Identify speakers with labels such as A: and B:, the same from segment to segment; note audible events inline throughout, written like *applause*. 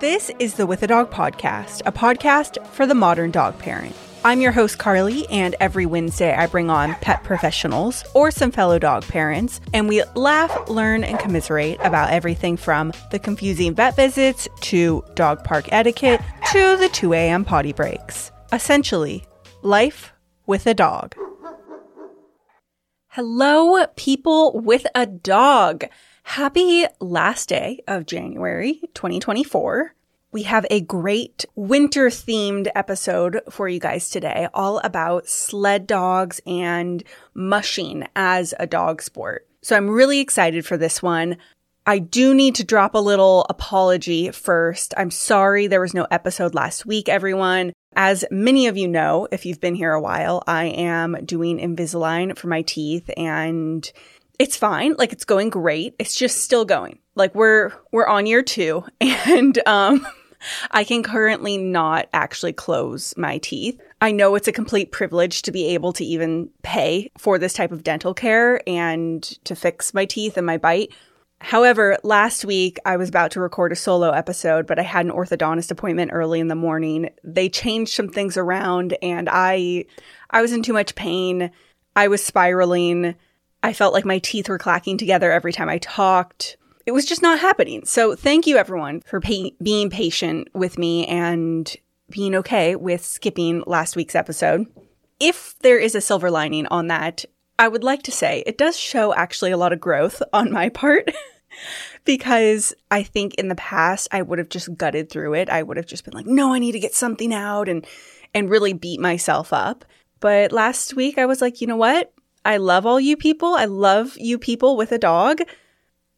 A: This is the With a Dog podcast, a podcast for the modern dog parent. I'm your host, Carly, and every Wednesday I bring on pet professionals or some fellow dog parents, and we laugh, learn, and commiserate about everything from the confusing vet visits to dog park etiquette to the 2 a.m. potty breaks. Essentially, life with a dog. Hello, people with a dog. Happy last day of January 2024. We have a great winter themed episode for you guys today, all about sled dogs and mushing as a dog sport. So I'm really excited for this one. I do need to drop a little apology first. I'm sorry there was no episode last week, everyone. As many of you know, if you've been here a while, I am doing Invisalign for my teeth and it's fine. Like it's going great. It's just still going. Like we're we're on year 2 *laughs* and um I can currently not actually close my teeth. I know it's a complete privilege to be able to even pay for this type of dental care and to fix my teeth and my bite. However, last week I was about to record a solo episode, but I had an orthodontist appointment early in the morning. They changed some things around and I I was in too much pain. I was spiraling. I felt like my teeth were clacking together every time I talked. It was just not happening. So, thank you everyone for pay- being patient with me and being okay with skipping last week's episode. If there is a silver lining on that, I would like to say it does show actually a lot of growth *laughs* on my part. *laughs* because I think in the past I would have just gutted through it. I would have just been like, "No, I need to get something out," and and really beat myself up. But last week I was like, "You know what? I love all you people. I love you people with a dog.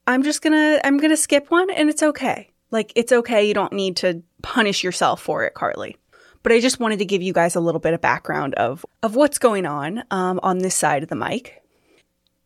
A: I'm just gonna, I'm gonna skip one and it's okay. Like, it's okay. You don't need to punish yourself for it, Carly. But I just wanted to give you guys a little bit of background of, of what's going on um, on this side of the mic.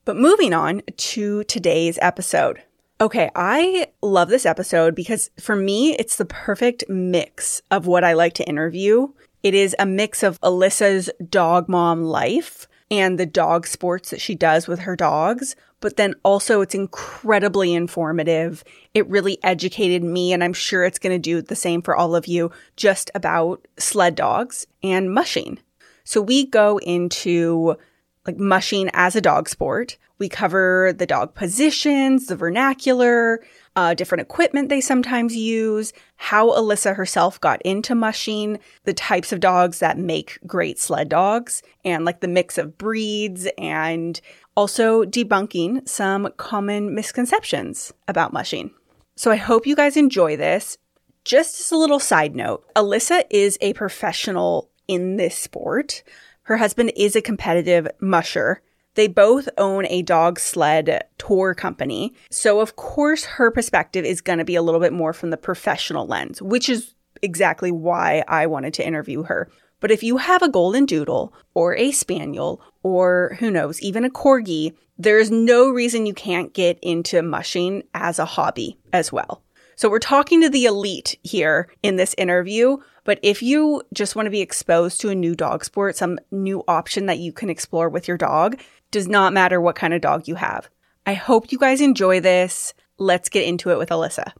A: But moving on to today's episode. Okay, I love this episode because for me, it's the perfect mix of what I like to interview. It is a mix of Alyssa's dog mom life and the dog sports that she does with her dogs. But then also it's incredibly informative. It really educated me, and I'm sure it's going to do the same for all of you just about sled dogs and mushing. So we go into like mushing as a dog sport. We cover the dog positions, the vernacular, uh, different equipment they sometimes use, how Alyssa herself got into mushing, the types of dogs that make great sled dogs, and like the mix of breeds, and also debunking some common misconceptions about mushing. So I hope you guys enjoy this. Just as a little side note, Alyssa is a professional in this sport. Her husband is a competitive musher they both own a dog sled tour company. So, of course, her perspective is going to be a little bit more from the professional lens, which is exactly why I wanted to interview her. But if you have a golden doodle or a spaniel or who knows, even a corgi, there's no reason you can't get into mushing as a hobby as well. So we're talking to the elite here in this interview, but if you just want to be exposed to a new dog sport, some new option that you can explore with your dog, does not matter what kind of dog you have. I hope you guys enjoy this. Let's get into it with Alyssa.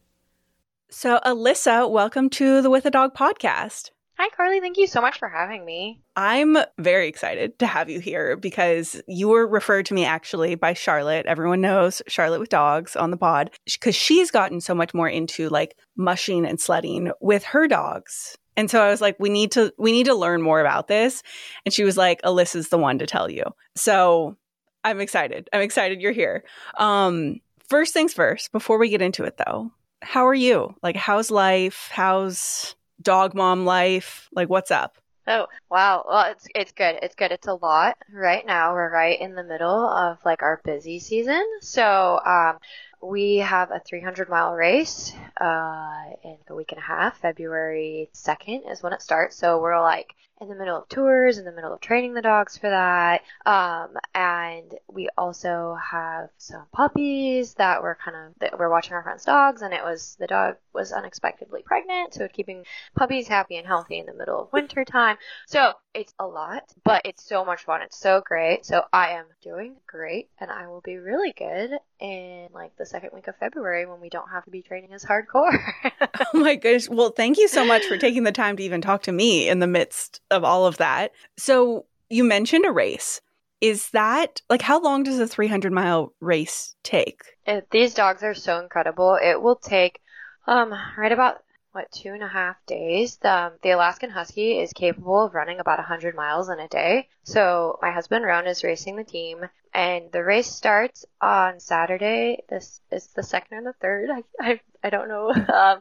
A: So, Alyssa, welcome to the With a Dog podcast.
B: Hi, Carly. Thank you so much for having me.
A: I'm very excited to have you here because you were referred to me actually by Charlotte. Everyone knows Charlotte with dogs on the pod because she's gotten so much more into like mushing and sledding with her dogs. And so I was like, we need to, we need to learn more about this. And she was like, Alyssa's the one to tell you. So I'm excited. I'm excited you're here. Um, first things first, before we get into it though, how are you? Like, how's life? How's dog mom life? Like, what's up?
B: Oh, wow. Well, it's, it's good. It's good. It's a lot right now. We're right in the middle of like our busy season. So, um, we have a 300 mile race uh, in a week and a half. February 2nd is when it starts. So we're like in the middle of tours, in the middle of training the dogs for that. Um, and we also have some puppies that were kind of, that we're watching our friend's dogs and it was, the dog was unexpectedly pregnant. So keeping puppies happy and healthy in the middle of winter time. So it's a lot, but it's so much fun. It's so great. So I am doing great and I will be really good in like the second week of February when we don't have to be training as hard hardcore. *laughs*
A: oh my gosh. Well, thank you so much for taking the time to even talk to me in the midst of all of that. So, you mentioned a race. Is that like how long does a 300 mile race take?
B: If these dogs are so incredible. It will take um right about what two and a half days. The, the Alaskan Husky is capable of running about 100 miles in a day. So my husband Rohn is racing the team, and the race starts on Saturday. This is the second or the third. *laughs* I I, I don't know, um,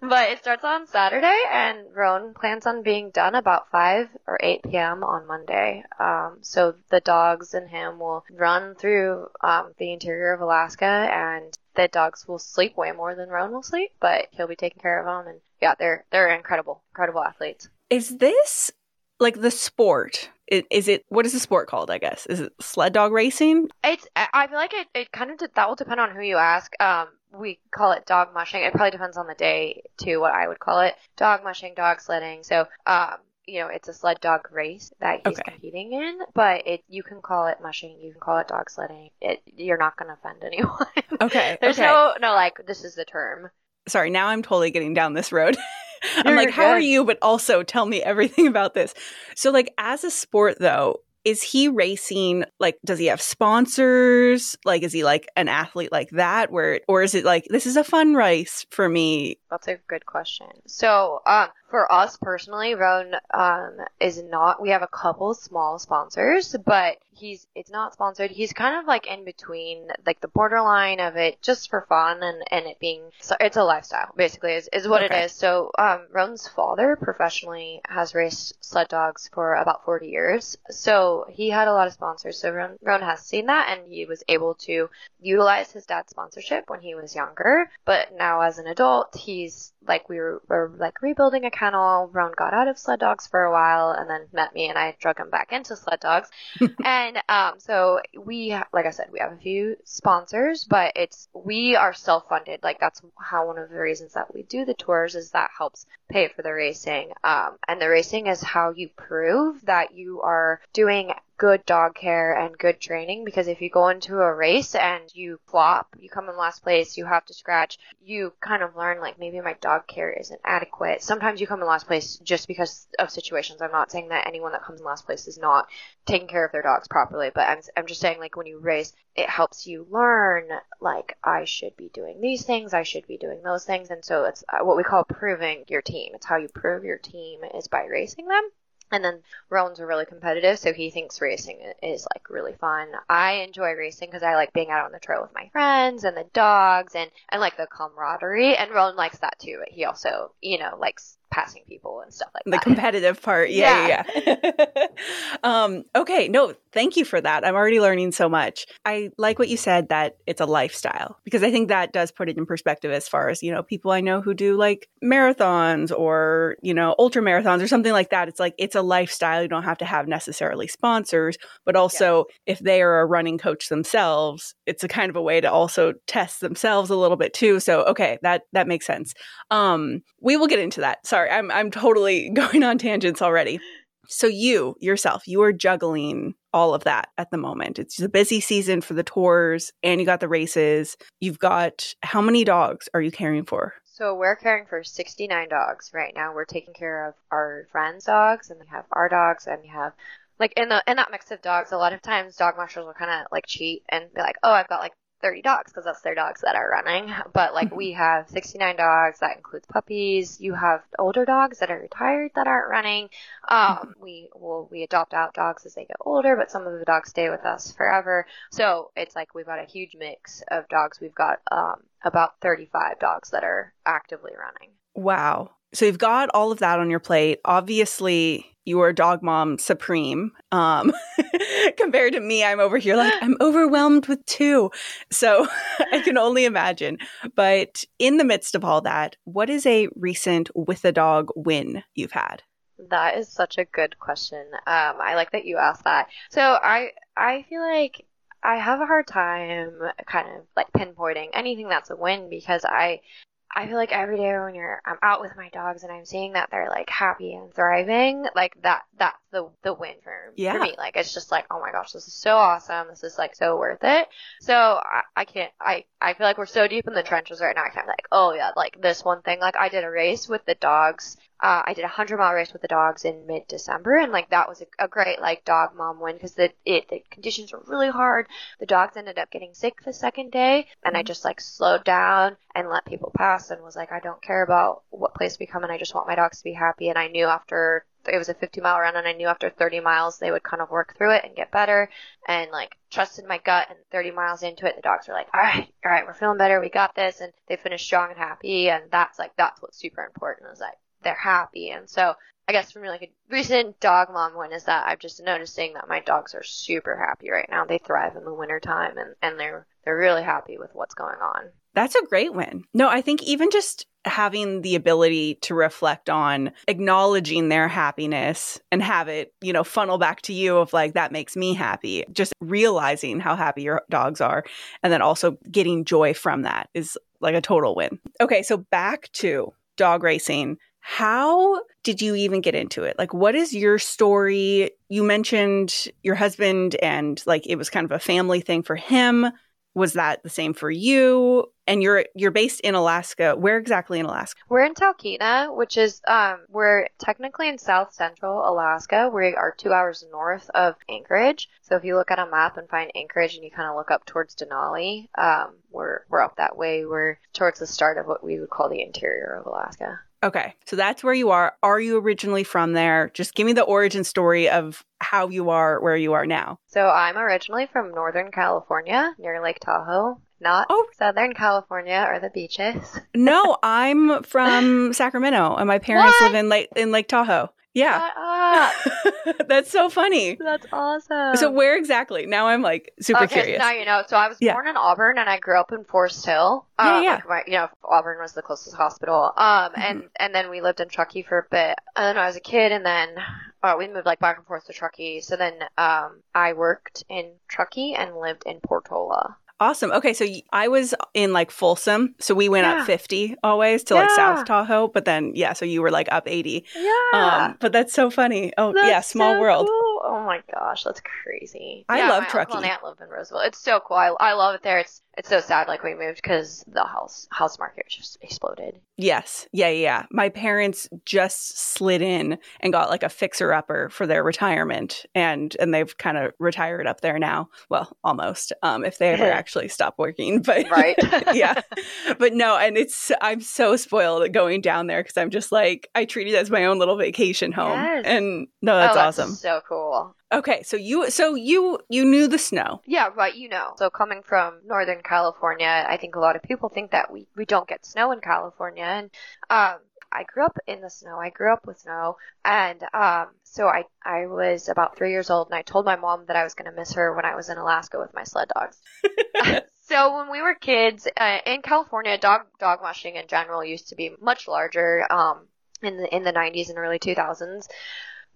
B: but it starts on Saturday, and Rohn plans on being done about 5 or 8 p.m. on Monday. Um, so the dogs and him will run through um, the interior of Alaska and the dogs will sleep way more than Rohn will sleep, but he'll be taking care of them. And yeah, they're they're incredible, incredible athletes.
A: Is this like the sport? Is it what is the sport called? I guess is it sled dog racing?
B: It's I feel like it, it kind of that will depend on who you ask. Um, we call it dog mushing. It probably depends on the day too. What I would call it dog mushing, dog sledding. So um, you know, it's a sled dog race that he's okay. competing in, but it you can call it mushing, you can call it dog sledding. It you're not going to offend anyone. *laughs*
A: Okay.
B: There's
A: okay.
B: no no like this is the term.
A: Sorry, now I'm totally getting down this road. *laughs* I'm like, how are you? But also tell me everything *laughs* about this. So, like, as a sport, though, is he racing like does he have sponsors like is he like an athlete like that where or is it like this is a fun race for me
B: that's a good question so um for us personally Rohn um is not we have a couple small sponsors but he's it's not sponsored he's kind of like in between like the borderline of it just for fun and and it being so it's a lifestyle basically is, is what okay. it is so um Rohn's father professionally has raced sled dogs for about 40 years so he had a lot of sponsors. So Rohn, Rohn has seen that and he was able to utilize his dad's sponsorship when he was younger. But now as an adult, he's like we were, were like rebuilding a kennel. Rohn got out of sled dogs for a while and then met me and I drug him back into sled dogs. *laughs* and um, so we, like I said, we have a few sponsors, but it's we are self funded. Like that's how one of the reasons that we do the tours is that helps pay for the racing. Um, and the racing is how you prove that you are doing good dog care and good training because if you go into a race and you flop, you come in last place, you have to scratch, you kind of learn like maybe my dog care isn't adequate. Sometimes you come in last place just because of situations. I'm not saying that anyone that comes in last place is not taking care of their dogs properly, but I'm, I'm just saying like when you race, it helps you learn like I should be doing these things, I should be doing those things. And so it's uh, what we call proving your team. It's how you prove your team is by racing them. And then Rohn's are really competitive, so he thinks racing is like really fun. I enjoy racing because I like being out on the trail with my friends and the dogs and, and like the camaraderie. And Rohn likes that too, but he also, you know, likes passing people and stuff like
A: the
B: that.
A: The competitive part. Yeah, yeah. yeah. *laughs* um, okay, no, thank you for that. I'm already learning so much. I like what you said that it's a lifestyle because I think that does put it in perspective as far as, you know, people I know who do like marathons or, you know, ultra marathons or something like that. It's like it's a lifestyle. You don't have to have necessarily sponsors, but also yeah. if they are a running coach themselves, it's a kind of a way to also test themselves a little bit too. So, okay, that that makes sense. Um, we will get into that. Sorry sorry, I'm I'm totally *laughs* going on tangents already. So you yourself, you are juggling all of that at the moment. It's a busy season for the tours and you got the races. You've got how many dogs are you caring for?
B: So we're caring for 69 dogs right now. We're taking care of our friends' dogs and we have our dogs and we have like in the in that mix of dogs, a lot of times dog mushers will kind of like cheat and be like, "Oh, I've got like 30 dogs because that's their dogs that are running. But like we have 69 dogs. That includes puppies. You have older dogs that are retired that aren't running. Um, we will we adopt out dogs as they get older, but some of the dogs stay with us forever. So it's like we've got a huge mix of dogs. We've got um, about 35 dogs that are actively running.
A: Wow. So you've got all of that on your plate. Obviously, you are dog mom supreme. Um, *laughs* compared to me, I'm over here like I'm overwhelmed with two. So *laughs* I can only imagine. But in the midst of all that, what is a recent with a dog win you've had?
B: That is such a good question. Um, I like that you asked that. So I I feel like I have a hard time kind of like pinpointing anything that's a win because I I feel like every day when you're I'm out with my dogs and I'm seeing that they're like happy and thriving, like that that's the the win for,
A: Yeah.
B: for me. Like it's just like, oh my gosh, this is so awesome. This is like so worth it. So I, I can't I I feel like we're so deep in the trenches right now. I can't be like, oh yeah, like this one thing. Like I did a race with the dogs. Uh, I did a hundred mile race with the dogs in mid December, and like that was a, a great like dog mom win because the it the conditions were really hard. The dogs ended up getting sick the second day, and I just like slowed down and let people pass and was like, I don't care about what place we come in. I just want my dogs to be happy. And I knew after it was a 50 mile run, and I knew after 30 miles they would kind of work through it and get better, and like trusted my gut. And 30 miles into it, the dogs were like, all right, all right, we're feeling better. We got this, and they finished strong and happy. And that's like that's what's super important is like they're happy. And so I guess from like a recent dog mom win is that I'm just noticing that my dogs are super happy right now. They thrive in the wintertime and, and they're they're really happy with what's going on.
A: That's a great win. No, I think even just having the ability to reflect on acknowledging their happiness and have it, you know, funnel back to you of like, that makes me happy. Just realizing how happy your dogs are and then also getting joy from that is like a total win. Okay, so back to dog racing. How did you even get into it? Like, what is your story? You mentioned your husband and like it was kind of a family thing for him. Was that the same for you? And you're you're based in Alaska. Where exactly in Alaska?
B: We're in Talkeetna, which is um we're technically in South Central Alaska. We are two hours north of Anchorage. So if you look at a map and find Anchorage and you kind of look up towards Denali, um, we're we're up that way. We're towards the start of what we would call the interior of Alaska.
A: Okay, so that's where you are. Are you originally from there? Just give me the origin story of how you are where you are now.
B: So I'm originally from Northern California, near Lake Tahoe. Not
A: Oh.
B: Southern California or the beaches.
A: No, *laughs* I'm from *laughs* Sacramento, and my parents
B: What?
A: live in Lake in Lake Tahoe. Yeah, *laughs* that's so funny.
B: That's awesome.
A: So where exactly? Now I'm like super
B: okay,
A: curious.
B: now you know. So I was
A: Yeah.
B: born in Auburn and I grew up in Forest Hill.
A: Yeah,
B: Um,
A: yeah.
B: Like my, you know, Auburn was the closest hospital. Um,
A: Mm-hmm.
B: and and then we lived in Truckee for a bit. And then I was a kid, and then uh, we moved like back and forth to Truckee. So then um, I worked in Truckee and lived in Portola.
A: Awesome. Okay, so I was in like Folsom, so we went
B: Yeah.
A: up 50 always to like South Tahoe, but then yeah, so you were like up 80.
B: Yeah.
A: Um, but that's so funny. Oh
B: That's
A: yeah, small
B: so
A: world.
B: cool. Oh my gosh, that's crazy.
A: I
B: yeah,
A: love
B: my
A: Truckee.
B: Uncle and aunt live in Roseville. It's so cool. I, I love it there. It's it's so sad. Like we moved because the house house market just exploded.
A: Yes. Yeah, yeah. My parents just slid in and got like a fixer upper for their retirement and and they've kind of retired up there now. Well, almost. Um if they ever *laughs* actually stop working, but *laughs*
B: Right. *laughs*
A: yeah. But no, and it's I'm so spoiled going down there cuz I'm just like I treat it as my own little vacation home.
B: Yes.
A: And no, that's
B: oh,
A: awesome.
B: So cool.
A: Okay, so you so you you knew the snow.
B: Yeah, right. You know. So coming from Northern California, I think a lot of people think that we we don't get snow in California, and um. I grew up in the snow. I grew up with snow, and um, so I I was about three years old, and I told my mom that I was going to miss her when I was in Alaska with my sled dogs. *laughs* so when we were kids uh, in California, dog dog mushing in general used to be much larger um, in the in the 90s and early 2000s.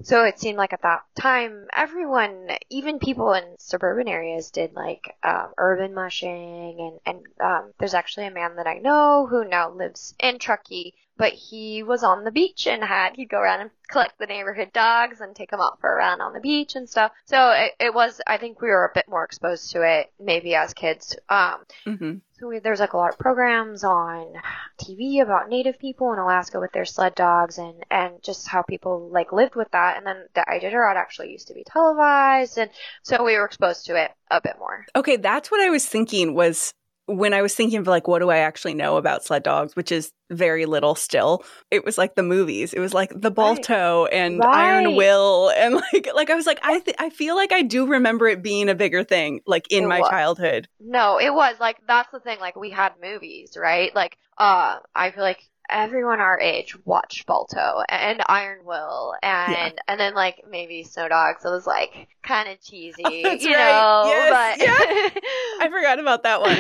B: So it seemed like at that time, everyone, even people in suburban areas, did like um, urban mushing, and and um, there's actually a man that I know who now lives in Truckee, but he was on the beach and had he'd go around and collect the neighborhood dogs and take them out for a run on the beach and stuff. So it, it was, I think we were a bit more exposed to it maybe as kids. Um,
A: Mhm.
B: so we, there's like a lot of programs on TV about Native people in Alaska with their sled dogs and and just how people like lived with that. And then the Iditarod actually used to be televised, and so we were exposed to it a bit more.
A: Okay, that's what I was thinking was when I was thinking of like what do I actually know about sled dogs, which is very little still. It was like the movies. It was like the Balto and Iron Will and like *laughs* like I was like I th- I feel like I do remember it being a bigger thing like in
B: It
A: my
B: was.
A: childhood.
B: No, it was like that's the thing. Like we had movies, right? Like uh, I feel like everyone our age watched Balto and Iron Will and
A: Yeah.
B: and then like maybe Snow Dogs. It was like kind of cheesy, *laughs*
A: That's
B: you
A: right.
B: know.
A: Yes,
B: but *laughs*
A: I forgot about that one.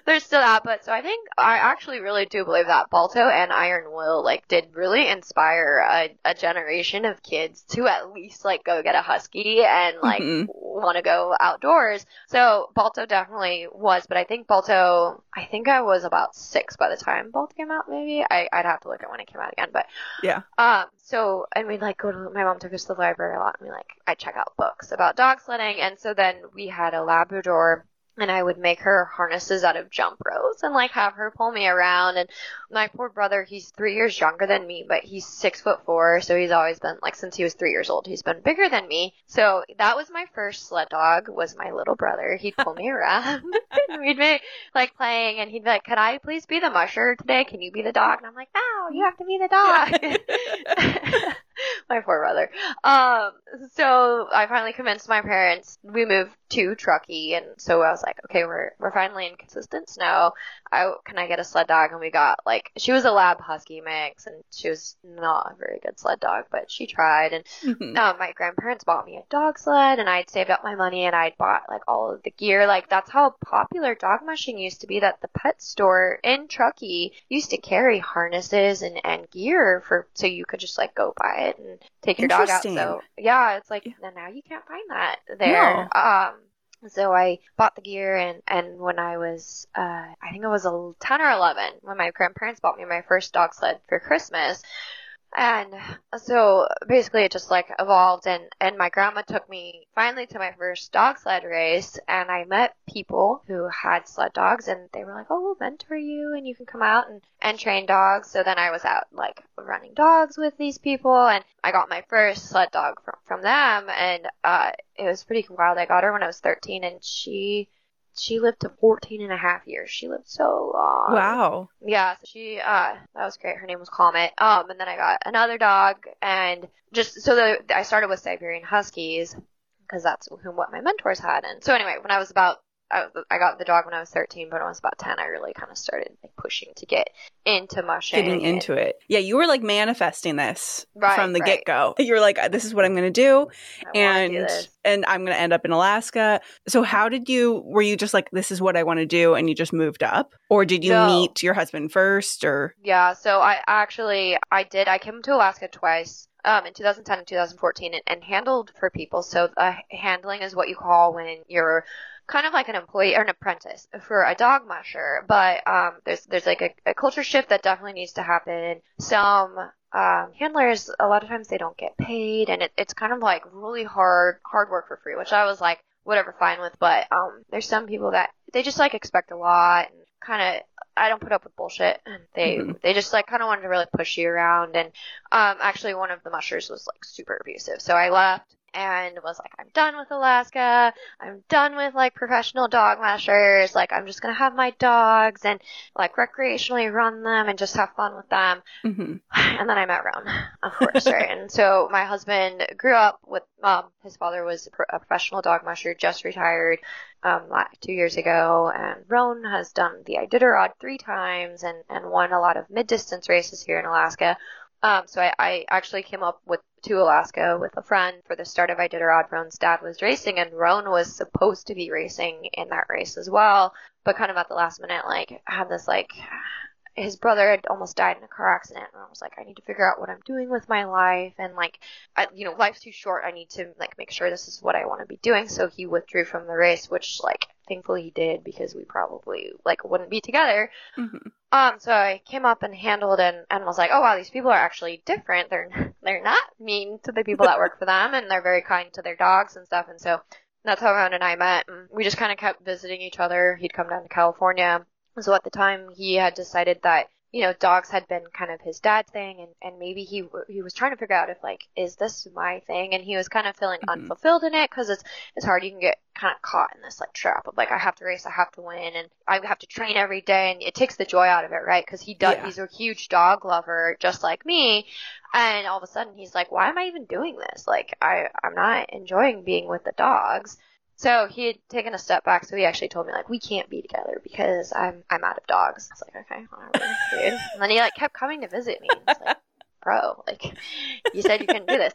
A: *laughs*
B: there's still that. But so I think I actually really do believe that Balto and Iron Will like did really inspire a, a generation of kids to at least like go get a husky and like
A: Mhm.
B: want to go outdoors. So Balto definitely was, but I think Balto, I think I was about six by the time Balto came out. Maybe I, I'd have to look at when it came out again, but
A: Yeah.
B: um, so, and we'd like go to, my mom took us to the library a lot and we like, I'd check out books about dog sledding. And so then we had a Labrador and I would make her harnesses out of jump ropes and like have her pull me around. And my poor brother, he's three years younger than me, but he's six foot four. So he's always been like, since he was three years old, he's been bigger than me. So that was my first sled dog was my little brother. He'd pull me around *laughs* and we'd be like playing and he'd be like, could I please be the musher today? Can you be the dog? And I'm like, no, you have to be the dog. *laughs* *laughs* my poor brother. Um, so I finally convinced my parents. We moved to Truckee, and so I was like, okay, we're we're finally in consistent snow. I can I get a sled dog? And we got like she was a lab husky mix, and she was not a very good sled dog, but she tried. And *laughs* um, my grandparents bought me a dog sled, and I'd saved up my money, and I'd bought like all of the gear. Like that's how popular dog mushing used to be. That the pet store in Truckee used to carry harnesses and and gear for so you could just like go buy it and take your dog out. So yeah, it's like and now you can't find that there. Um. So I bought the gear and, and when I was, uh, I think I was a 10 or 11 when my grandparents bought me my first dog sled for Christmas. And so basically it just like evolved and, and my grandma took me finally to my first dog sled race and I met people who had sled dogs and they were like, oh, we'll mentor you and you can come out and, and train dogs. So then I was out like running dogs with these people and I got my first sled dog from, from them and, uh, it was pretty wild. I got her when I was 13 and she, she lived to 14 and a half years. She lived so long.
A: Wow.
B: Yeah, so she, uh, that was great. Her name was Comet. Um, and then I got another dog, and just so the, I started with Siberian Huskies because that's who what my mentors had. And so anyway, when I was about, I, I got the dog when I was 13, but when I was about 10, I really kind of started like pushing to get into mushing.
A: Getting into it. Yeah, you were like manifesting this
B: Right,
A: from the
B: right.
A: get go. You were like, uh, this is what I'm going to do.
B: I wanna do
A: and and I'm going to end up in Alaska. So how did you were you just like this is what I want to do and you just moved up or did you
B: No.
A: meet your husband first or
B: Yeah, so I actually I did. I came to Alaska twice. Um, in 2010 and 2014, and, and handled for people. So uh, handling is what you call when you're kind of like an employee or an apprentice for a dog musher. But um, there's there's like a, a culture shift that definitely needs to happen. Some um, handlers, a lot of times they don't get paid, and it, it's kind of like really hard hard work for free, which I was like whatever fine with. But um, there's some people that they just like expect a lot and kind of I don't put up with bullshit. And they
A: Mhm.
B: they just like kind of wanted to really push you around. And um, actually, one of the mushers was like super abusive. So I left and was like, I'm done with Alaska. I'm done with like professional dog mushers. Like I'm just gonna have my dogs and like recreationally run them and just have fun with them.
A: Mhm.
B: And then I met Rohn, of course, right? *laughs* And so my husband grew up with, um, his father was a professional dog musher, just retired, um, two years ago. And Rohn has done the Iditarod three times and, and won a lot of mid-distance races here in Alaska. Um, so I, I actually came up with to Alaska with a friend for the start of Iditarod. Rohn's dad was racing and Rohn was supposed to be racing in that race as well. But kind of at the last minute, like, had this like, his brother had almost died in a car accident and I was like I need to figure out what I'm doing with my life and like I, you know life's too short. I need to like make sure this is what I want to be doing. So he withdrew from the race which like thankfully he did because we probably like wouldn't be together.
A: Mhm.
B: um so I came up and handled and and was like oh wow these people are actually different. They're *laughs* they're not mean to the people that work for them and they're very kind to their dogs and stuff. And so that's how Rohn and I met and we just kind of kept visiting each other. He'd come down to California so at the time, he had decided that you know dogs had been kind of his dad's thing, and and maybe he w- he was trying to figure out if like is this my thing, and he was kind of feeling
A: Mhm.
B: unfulfilled in it because it's it's hard. You can get kind of caught in this like trap of like I have to race, I have to win, and I have to train every day, and it takes the joy out of it, right? Because he does.
A: Yeah.
B: He's a huge dog lover, just like me, and all of a sudden he's like, why am I even doing this? Like I I'm not enjoying being with the dogs. So he had taken a step back, so he actually told me like we can't be together because I'm I'm out of dogs. I was like, okay, whatever, dude. And then he like kept coming to visit me. Like, *laughs* bro, like you said you couldn't do this.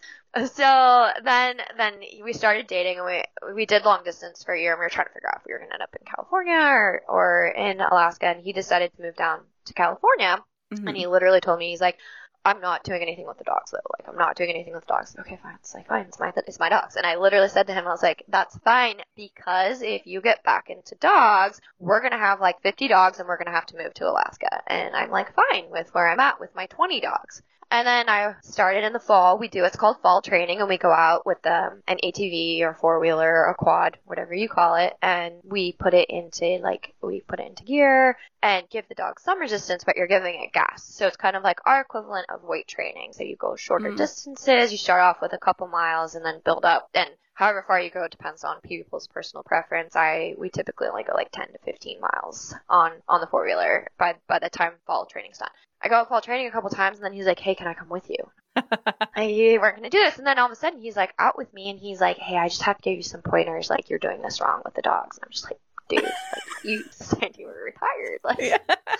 B: So then, then we started dating and we, we did long distance for a year and we were trying to figure out if we were going to end up in California or, or in Alaska. And he decided to move down to California. Mm-hmm. And he literally told me, he's like, I'm not doing anything with the dogs though. Like I'm not doing anything with the dogs. Okay, fine. It's like fine. It's my it's my dogs. And I literally said to him, I was like, that's fine because if you get back into dogs, we're gonna have like 50 dogs and we're gonna have to move to Alaska. And I'm like, fine with where I'm at with my 20 dogs. And then I started in the fall. We do what's called fall training, and we go out with um, an ATV or four wheeler or a quad, whatever you call it, and we put it into like we put it into gear and give the dog some resistance, but you're giving it gas. So it's kind of like our equivalent of weight training. So you go shorter mm. distances. You start off with a couple miles and then build up. And however far you go depends on people's personal preference. I we typically only go like 10 to 15 miles on on the four wheeler by by the time fall training's done. I go out fall training a couple times, and then he's like, "Hey, can I come with you?" *laughs* I weren't gonna do this, and then all of a sudden he's like out with me, and he's like, "Hey, I just have to give you some pointers. Like you're doing this wrong with the dogs." And I'm just like, "Dude, *laughs* like, you said you were retired." Like, yeah.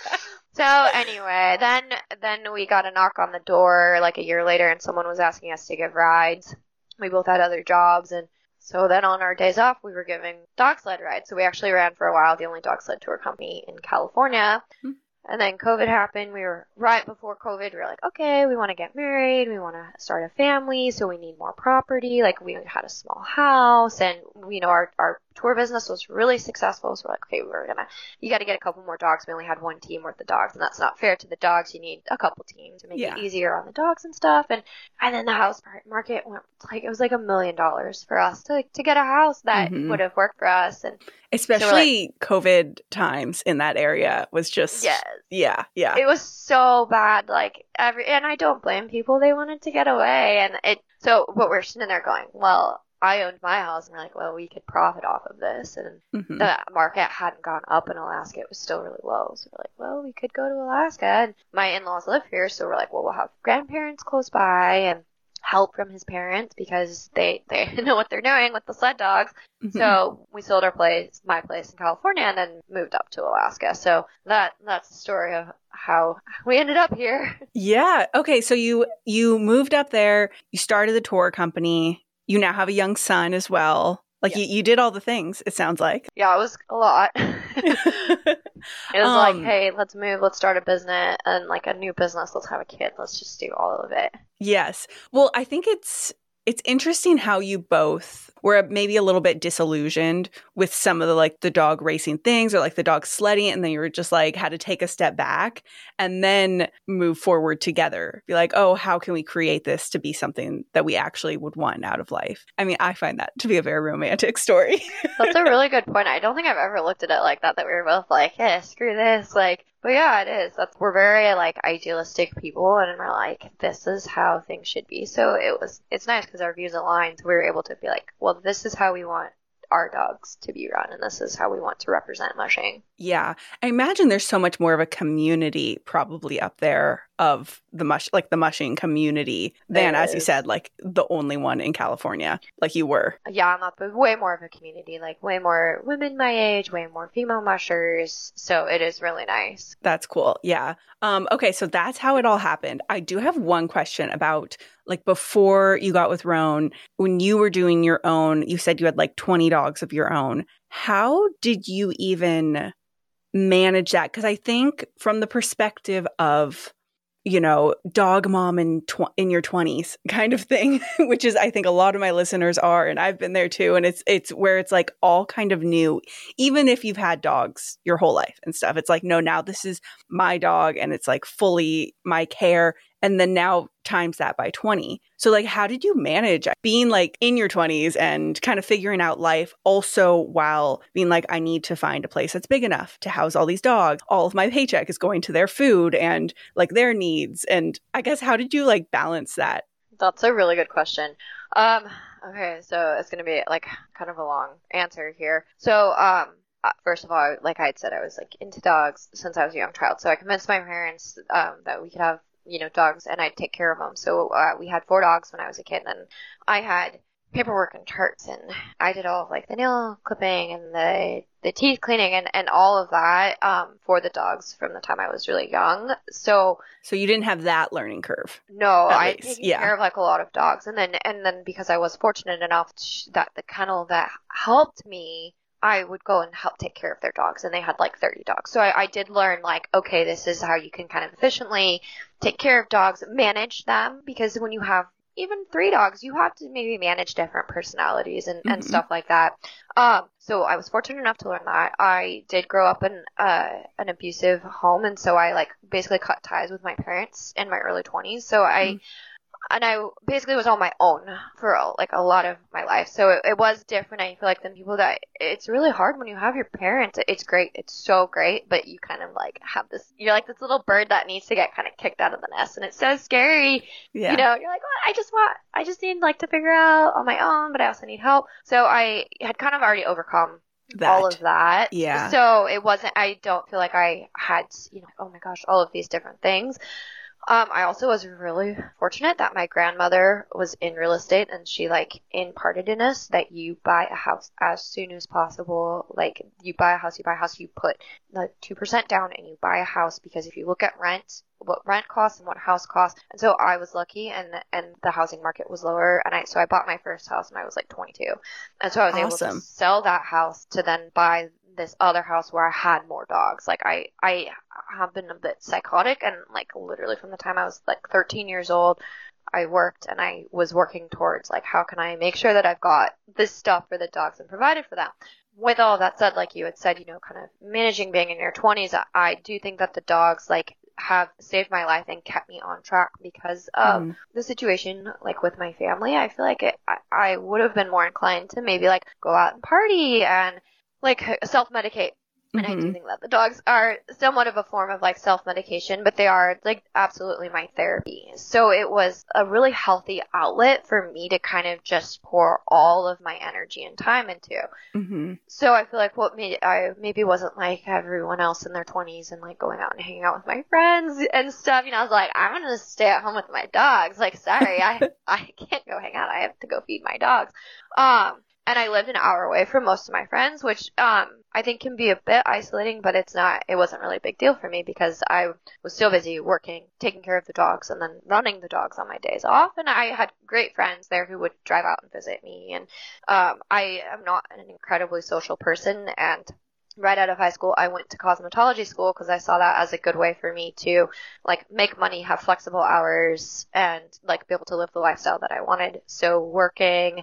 B: *laughs* so anyway, then then we got a knock on the door like a year later, and someone was asking us to give rides. We both had other jobs, and so then on our days off, we were giving dog sled rides. So we actually ran for a while the only dog sled tour company in California. Mm-hmm. And then COVID happened. We were right before COVID. We were like, okay, we want to get married. We want to start a family. So we need more property. Like we had a small house and, you know, our, our tour business was really successful. So we're like, okay, we're gonna, you got to get a couple more dogs. We only had one team worth of dogs, and that's not fair to the dogs. You need a couple teams to make yeah. it easier on the dogs and stuff. And and then the house market went like it was like a million dollars for us to to get a house that mm-hmm. would have worked for us. And
A: especially so like, COVID times in that area was just yes. yeah, yeah.
B: It was so bad. Like every, and I don't blame people. They wanted to get away, and it. So, but we're sitting there going, well, I owned my house, and we're like, well, we could profit off of this. And mm-hmm. the market hadn't gone up in Alaska; it was still really low. So we're like, well, we could go to Alaska. And my in-laws live here, so we're like, well, we'll have grandparents close by and help from his parents because they they *laughs* know what they're doing with the sled dogs. Mm-hmm. So we sold our place, my place in California, and then moved up to Alaska. So that that's the story of how we ended up here. *laughs*
A: Yeah. Okay. So you you moved up there. You started the tour company you now have a young son as well. Like yeah. you, you did all the things, it sounds like. *laughs*
B: Yeah, it was a lot. *laughs* it was um, like, hey, let's move, let's start a business and like a new business, let's have a kid, let's just do all of it.
A: Yes. Well, I think it's it's interesting how you both were maybe a little bit disillusioned with some of the like the dog racing things or like the dog sledding and then you were just like had to take a step back and then move forward together. Be like oh how can we create this to be something that we actually would want out of life? I mean i find that to be a very romantic *laughs* story.
B: That's a really good point. I don't think i've ever looked at it like that that we were both like yeah screw this. Like but yeah, it is. That's we're very like idealistic people, and we're like, this is how things should be. So it was. It's nice because our views aligned. So we were able to be like, well, this is how we want our dogs to be run and this is how we want to represent mushing.
A: Yeah. I imagine there's so much more of a community probably up there of the mush like the mushing community than as you said like the only one in California like you were.
B: Yeah, not but way more of a community like way more women my age, way more female mushers. So it is really nice.
A: That's cool. Yeah. Um okay, so that's how it all happened. I do have one question about like before you got with Rohn, when you were doing your own, you said you had like 20 dogs of your own. How did you even manage that? Because I think from the perspective of you know, dog mom in tw- in your 20s *laughs* kind of thing, *laughs* which is I think a lot of my listeners are and I've been there too and it's it's where it's like all kind of new even if you've had dogs your whole life and stuff. It's like no, now this is my dog and it's like fully my care and then now times that by 20. So like how did you manage being like in your 20s and kind of figuring out life also while being like I need to find a place that's big enough to house all these dogs. All of my paycheck is going to their food and like their needs and I guess how did you like balance that?
B: That's a really good question. Um okay, so it's going to be like kind of a long answer here. So um uh, first of all, like I had said, I was like into dogs since I was a young child. So I convinced my parents um, that we could have you know, dogs and I'd take care of them. So uh, we had four dogs when I was a kid and I had paperwork and charts and I did all of like the nail clipping and the the teeth cleaning and, and all of that um, for the dogs from the time I was really young. So
A: So you didn't have that learning curve.
B: no, I taken
A: yeah.
B: care of like a lot of dogs, and then and then because I was fortunate enough to, that the kennel that helped me, I would go and help take care of their dogs, and they had like 30 dogs. So I, I did learn like, okay, this is how you can kind of efficiently take care of dogs, manage them, because when you have even three dogs, you have to maybe manage different personalities and, and
A: Mhm.
B: stuff like that. Um, so I was fortunate enough to learn that. I did grow up in uh, an abusive home, and so I like basically cut ties with my parents in my early 20s. So I
A: Mhm.
B: And I basically was on my own for like a lot of my life. So it, it was different. I feel like than people that it's really hard when you have your parents. It's great. It's so great, but you kind of like have this. You're like this little bird that needs to get kind of kicked out of the nest, and it's so scary.
A: Yeah.
B: You know, you're like, well, I just want, I just need like to figure out on my own, but I also need help. So I had kind of already overcome
A: that.
B: all of that.
A: Yeah.
B: So it wasn't, I don't feel like I had, you know, oh my gosh, all of these different things. Um, I also was really fortunate that my grandmother was in real estate and she like imparted in us that you buy a house as soon as possible. Like you buy a house, you buy a house, you put the 2% down and you buy a house because if you look at rent, what rent costs and what house costs. And so I was lucky and, and the housing market was lower. And I, so I bought my first house when I was like 22. And so I was able to sell that house to then buy this other house where I had more dogs. Like I, I have been a bit psychotic and like literally from the time I was like 13 years old, I worked and I was working towards like how can I make sure that I've got this stuff for the dogs and provided for them. With all that said, like you had said, you know, kind of managing being in your 20s, I, I do think that the dogs like have saved my life and kept me on track because of
A: Mm.
B: the situation like with my family. I feel like it, I, I would have been more inclined to maybe like go out and party and like self medicate. And I do
A: Mhm.
B: think that the dogs are somewhat of a form of like self medication, but they are like absolutely my therapy. So it was a really healthy outlet for me to kind of just pour all of my energy and time into.
A: Mhm.
B: So I feel like what made I maybe wasn't like everyone else in their 20s and like going out and hanging out with my friends and stuff. You know, I was like, I'm gonna stay at home with my dogs. Like, sorry, I *laughs* I can't go hang out. I have to go feed my dogs. Um, and I lived an hour away from most of my friends, which um I think can be a bit isolating, but it's not. It wasn't really a big deal for me because I was so busy working, taking care of the dogs, and then running the dogs on my days off. And I had great friends there who would drive out and visit me. And um, I am not an incredibly social person, and right out of high school, I went to cosmetology school because I saw that as a good way for me to like make money, have flexible hours, and like be able to live the lifestyle that I wanted. So working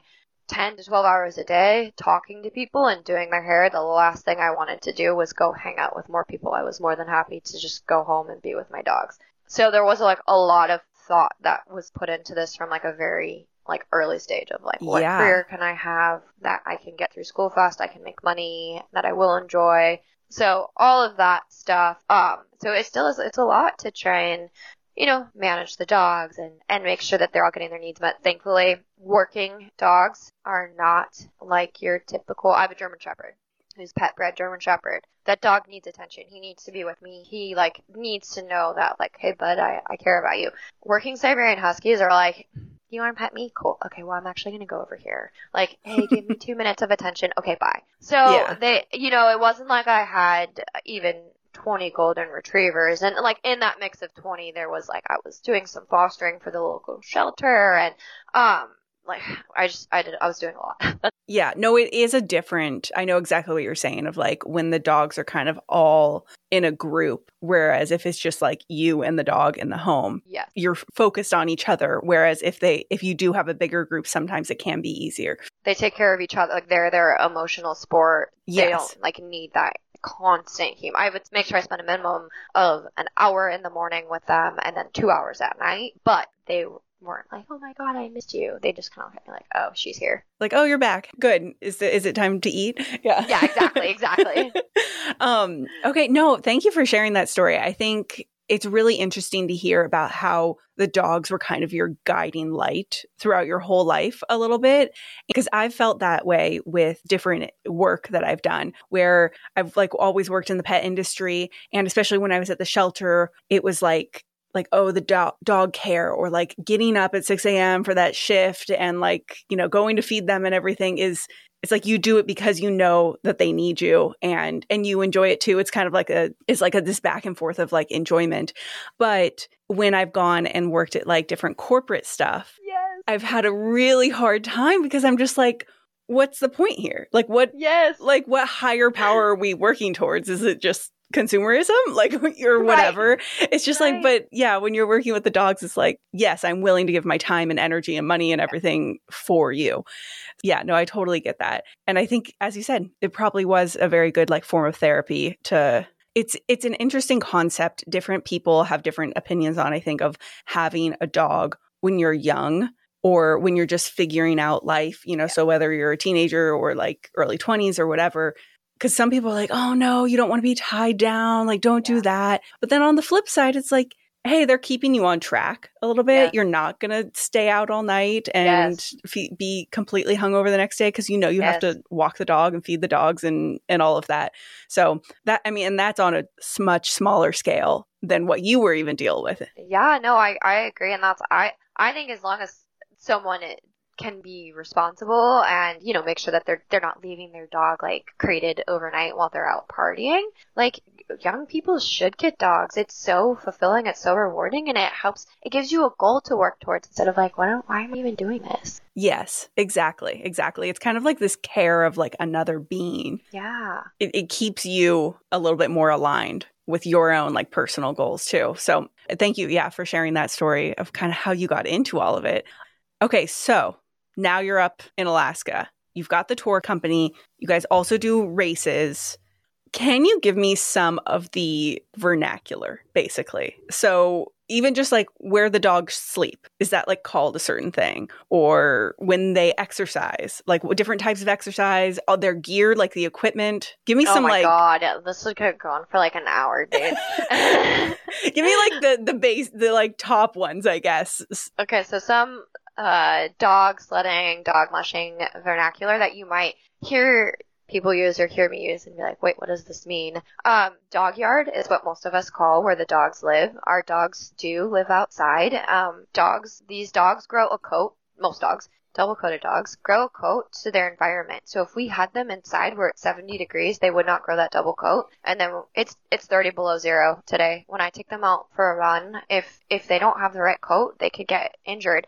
B: 10 to 12 hours a day, talking to people and doing their hair, the last thing I wanted to do was go hang out with more people. I was more than happy to just go home and be with my dogs. So there was like a lot of thought that was put into this from like a very like early stage of like what
A: Yeah.
B: career can I have that I can get through school fast, I can make money, that I will enjoy. So all of that stuff. Um, so it still is, it's a lot to try and, you know, manage the dogs and, and make sure that they're all getting their needs met. Thankfully, working dogs are not like your typical, I have a German Shepherd who's pet bred German Shepherd. That dog needs attention. He needs to be with me. He like needs to know that like, hey bud, I, I care about you. Working Siberian Huskies are like, you want to pet me? Cool. Okay, well, I'm actually going to go over here. Like, hey, give me *laughs* two minutes of attention. Okay, bye. So
A: Yeah.
B: they, you know, it wasn't like I had even 20 golden retrievers. And like in that mix of 20, there was like, I was doing some fostering for the local shelter and, um, like I just, I did, I was doing a lot. *laughs*
A: Yeah, no, it is a different. I know exactly what you're saying of like when the dogs are kind of all in a group, whereas if it's just like you and the dog in the home,
B: yes.
A: you're focused on each other. Whereas if they, if you do have a bigger group, sometimes it can be easier.
B: They take care of each other. Like they're their emotional sport. They don't like need that constant. I would make sure I spend a minimum of an hour in the morning with them and then two hours at night. But they weren't like, oh my god, I missed you. They just kind of look at me like, oh, she's here.
A: Like, oh, you're back. Good. Is it, is it time to eat? *laughs* Yeah.
B: Yeah, exactly, exactly. *laughs*
A: um, okay. No, thank you for sharing that story. I think it's really interesting to hear about how the dogs were kind of your guiding light throughout your whole life a little bit because I've felt that way with different work that I've done where I've like always worked in the pet industry and especially when I was at the shelter it was like like, oh, the do- dog care or like getting up at 6 a.m. for that shift and like, you know, going to feed them and everything is, it's like you do it because you know that they need you and and you enjoy it too it's kind of like a it's like a this back and forth of like enjoyment but when i've gone and worked at like different corporate stuff
B: Yes.
A: i've had a really hard time because i'm just like what's the point here like what
B: Yes.
A: like what higher power are we working towards is it just consumerism *laughs* like or whatever. It's just like but yeah when you're working with the dogs it's like yes i'm willing to give my time and energy and money and everything for you. Yeah no i totally get that. And i think as you said it probably was a very good like form of therapy to it's it's an interesting concept. Different people have different opinions on i think of having a dog when you're young or when you're just figuring out life you know so whether you're a teenager or like early 20s or whatever because some people are like oh no you don't want to be tied down like don't do that. But then on the flip side it's like hey they're keeping you on track a little bit.
B: Yes.
A: you're not gonna stay out all night and
B: Yes.
A: fe- be completely hungover the next day because you know you have to walk the dog and feed the dogs and and all of that. So that i mean and that's on a much smaller scale than what you were even dealing with.
B: Yeah, no, I, I agree, and that's I I think as long as someone it can be responsible and you know make sure that they're they're not leaving their dog like crated overnight while they're out partying. Like young people should get dogs. It's so fulfilling. It's so rewarding, and it helps. It gives you a goal to work towards instead of like, why don't why am I even doing this?
A: yes exactly exactly it's kind of like this care of like another being
B: Yeah.
A: it, it keeps you a little bit more aligned with your own like personal goals too. So thank you, yeah, for sharing that story of kind of how you got into all of it. Okay, so now you're up in Alaska. You've got the tour company. You guys also do races. Can you give me some of the vernacular, basically? So even just like where the dogs sleep, is that like called a certain thing? Or when they exercise, like what different types of exercise, all their gear, like the equipment? Give me
B: oh
A: some
B: my
A: like
B: god, this would go on for like an hour, *laughs* dude.
A: Give me like the the base, the like top ones, I guess.
B: Okay, so some uh, dog sledding, dog mushing vernacular that you might hear people use or hear me use and be like, wait, what does this mean? Um, dog yard is what most of us call where the dogs live. Our dogs do live outside. Um, dogs, these dogs grow a coat, most dogs, double coated dogs, grow a coat to their environment. So if we had them inside where it's 70 degrees, they would not grow that double coat. And then it's, it's 30 below zero today. When I take them out for a run, if, if they don't have the right coat, they could get injured.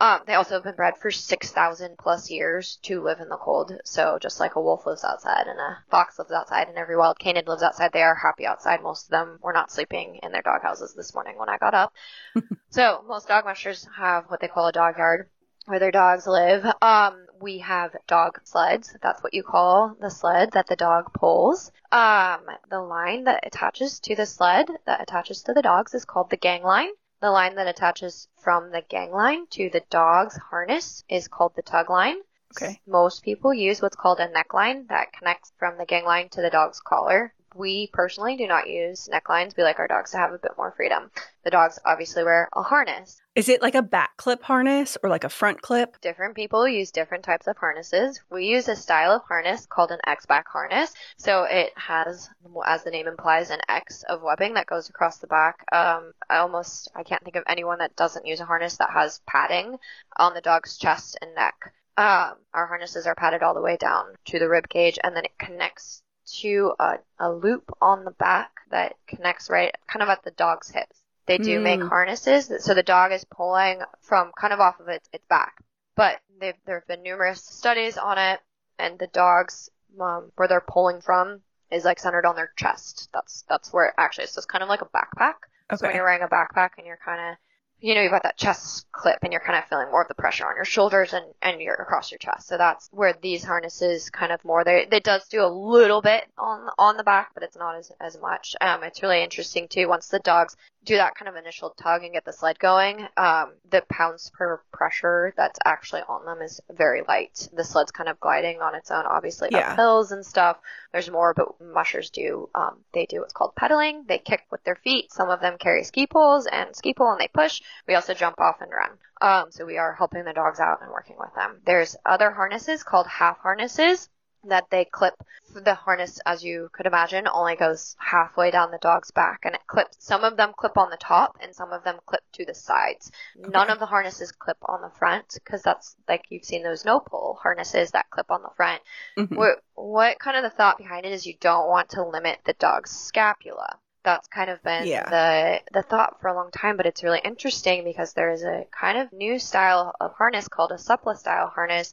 B: Um, they also have been bred for 6,000 plus years to live in the cold. So just like a wolf lives outside and a fox lives outside and every wild canid lives outside, they are happy outside. Most of them were not sleeping in their dog houses this morning when I got up. *laughs* so most dog mushers have what they call a dog yard where their dogs live. Um, we have dog sleds. That's what you call the sled that the dog pulls. Um, the line that attaches to the sled that attaches to the dogs is called the gang line. The line that attaches from the gang line to the dog's harness is called the tug line.
A: Okay.
B: Most people use what's called a neckline that connects from the gang line to the dog's collar. We personally do not use necklines. We like our dogs to have a bit more freedom. The dogs obviously wear a harness.
A: Is it like a back clip harness or like a front clip?
B: Different people use different types of harnesses. We use a style of harness called an X-back harness. So it has, as the name implies, an X of webbing that goes across the back. Um, I almost, I can't think of anyone that doesn't use a harness that has padding on the dog's chest and neck. Um, our harnesses are padded all the way down to the rib cage and then it connects to a, a loop on the back that connects right kind of at the dog's hips. They do make
A: Mm.
B: harnesses, that- so the dog is pulling from kind of off of its, its back. But they've, there have been numerous studies on it, and the dogs, um, where they're pulling from is like centered on their chest. That's that's where it actually it's kind of like a backpack. So when you're wearing a backpack and you're kind of, you know, you've got that chest clip and you're kind of feeling more of the pressure on your shoulders and, and you're across your chest. So that's where these harnesses kind of more, they, it does do a little bit on, on the back, but it's not as, as much. Um, it's really interesting too. Once the dogs do that kind of initial tug and get the sled going, um, the pounds per pressure that's actually on them is very light. The sled's kind of gliding on its own, obviously
A: Yeah.
B: up hills and stuff. There's more, but mushers do, um, they do what's called pedaling. They kick with their feet. Some of them carry ski poles and ski pole and they push. We also jump off and run. Um, so we are helping the dogs out and working with them. There's other harnesses called half harnesses. That they clip the harness as you could imagine only goes halfway down the dog's back and it clips some of them clip on the top and some of them clip to the sides okay. none of the harnesses clip on the front because that's like you've seen those no pull harnesses that clip on the front mm-hmm. what what kind of the thought behind it is you don't want to limit the dog's scapula that's kind of been yeah. the the thought for a long time, but it's really interesting because there is a kind of new style of harness called a supple style harness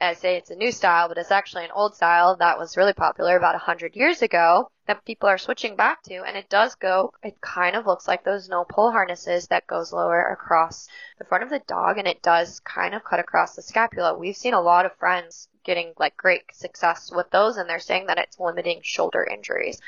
B: I say it's a new style, but it's actually an old style that was really popular about a hundred years ago that people are switching back to. And it does go, it kind of looks like those no pull harnesses that goes lower across the front of the dog and it does kind of cut across the scapula. We've seen a lot of friends getting like great success with those and they're saying that it's limiting shoulder injuries.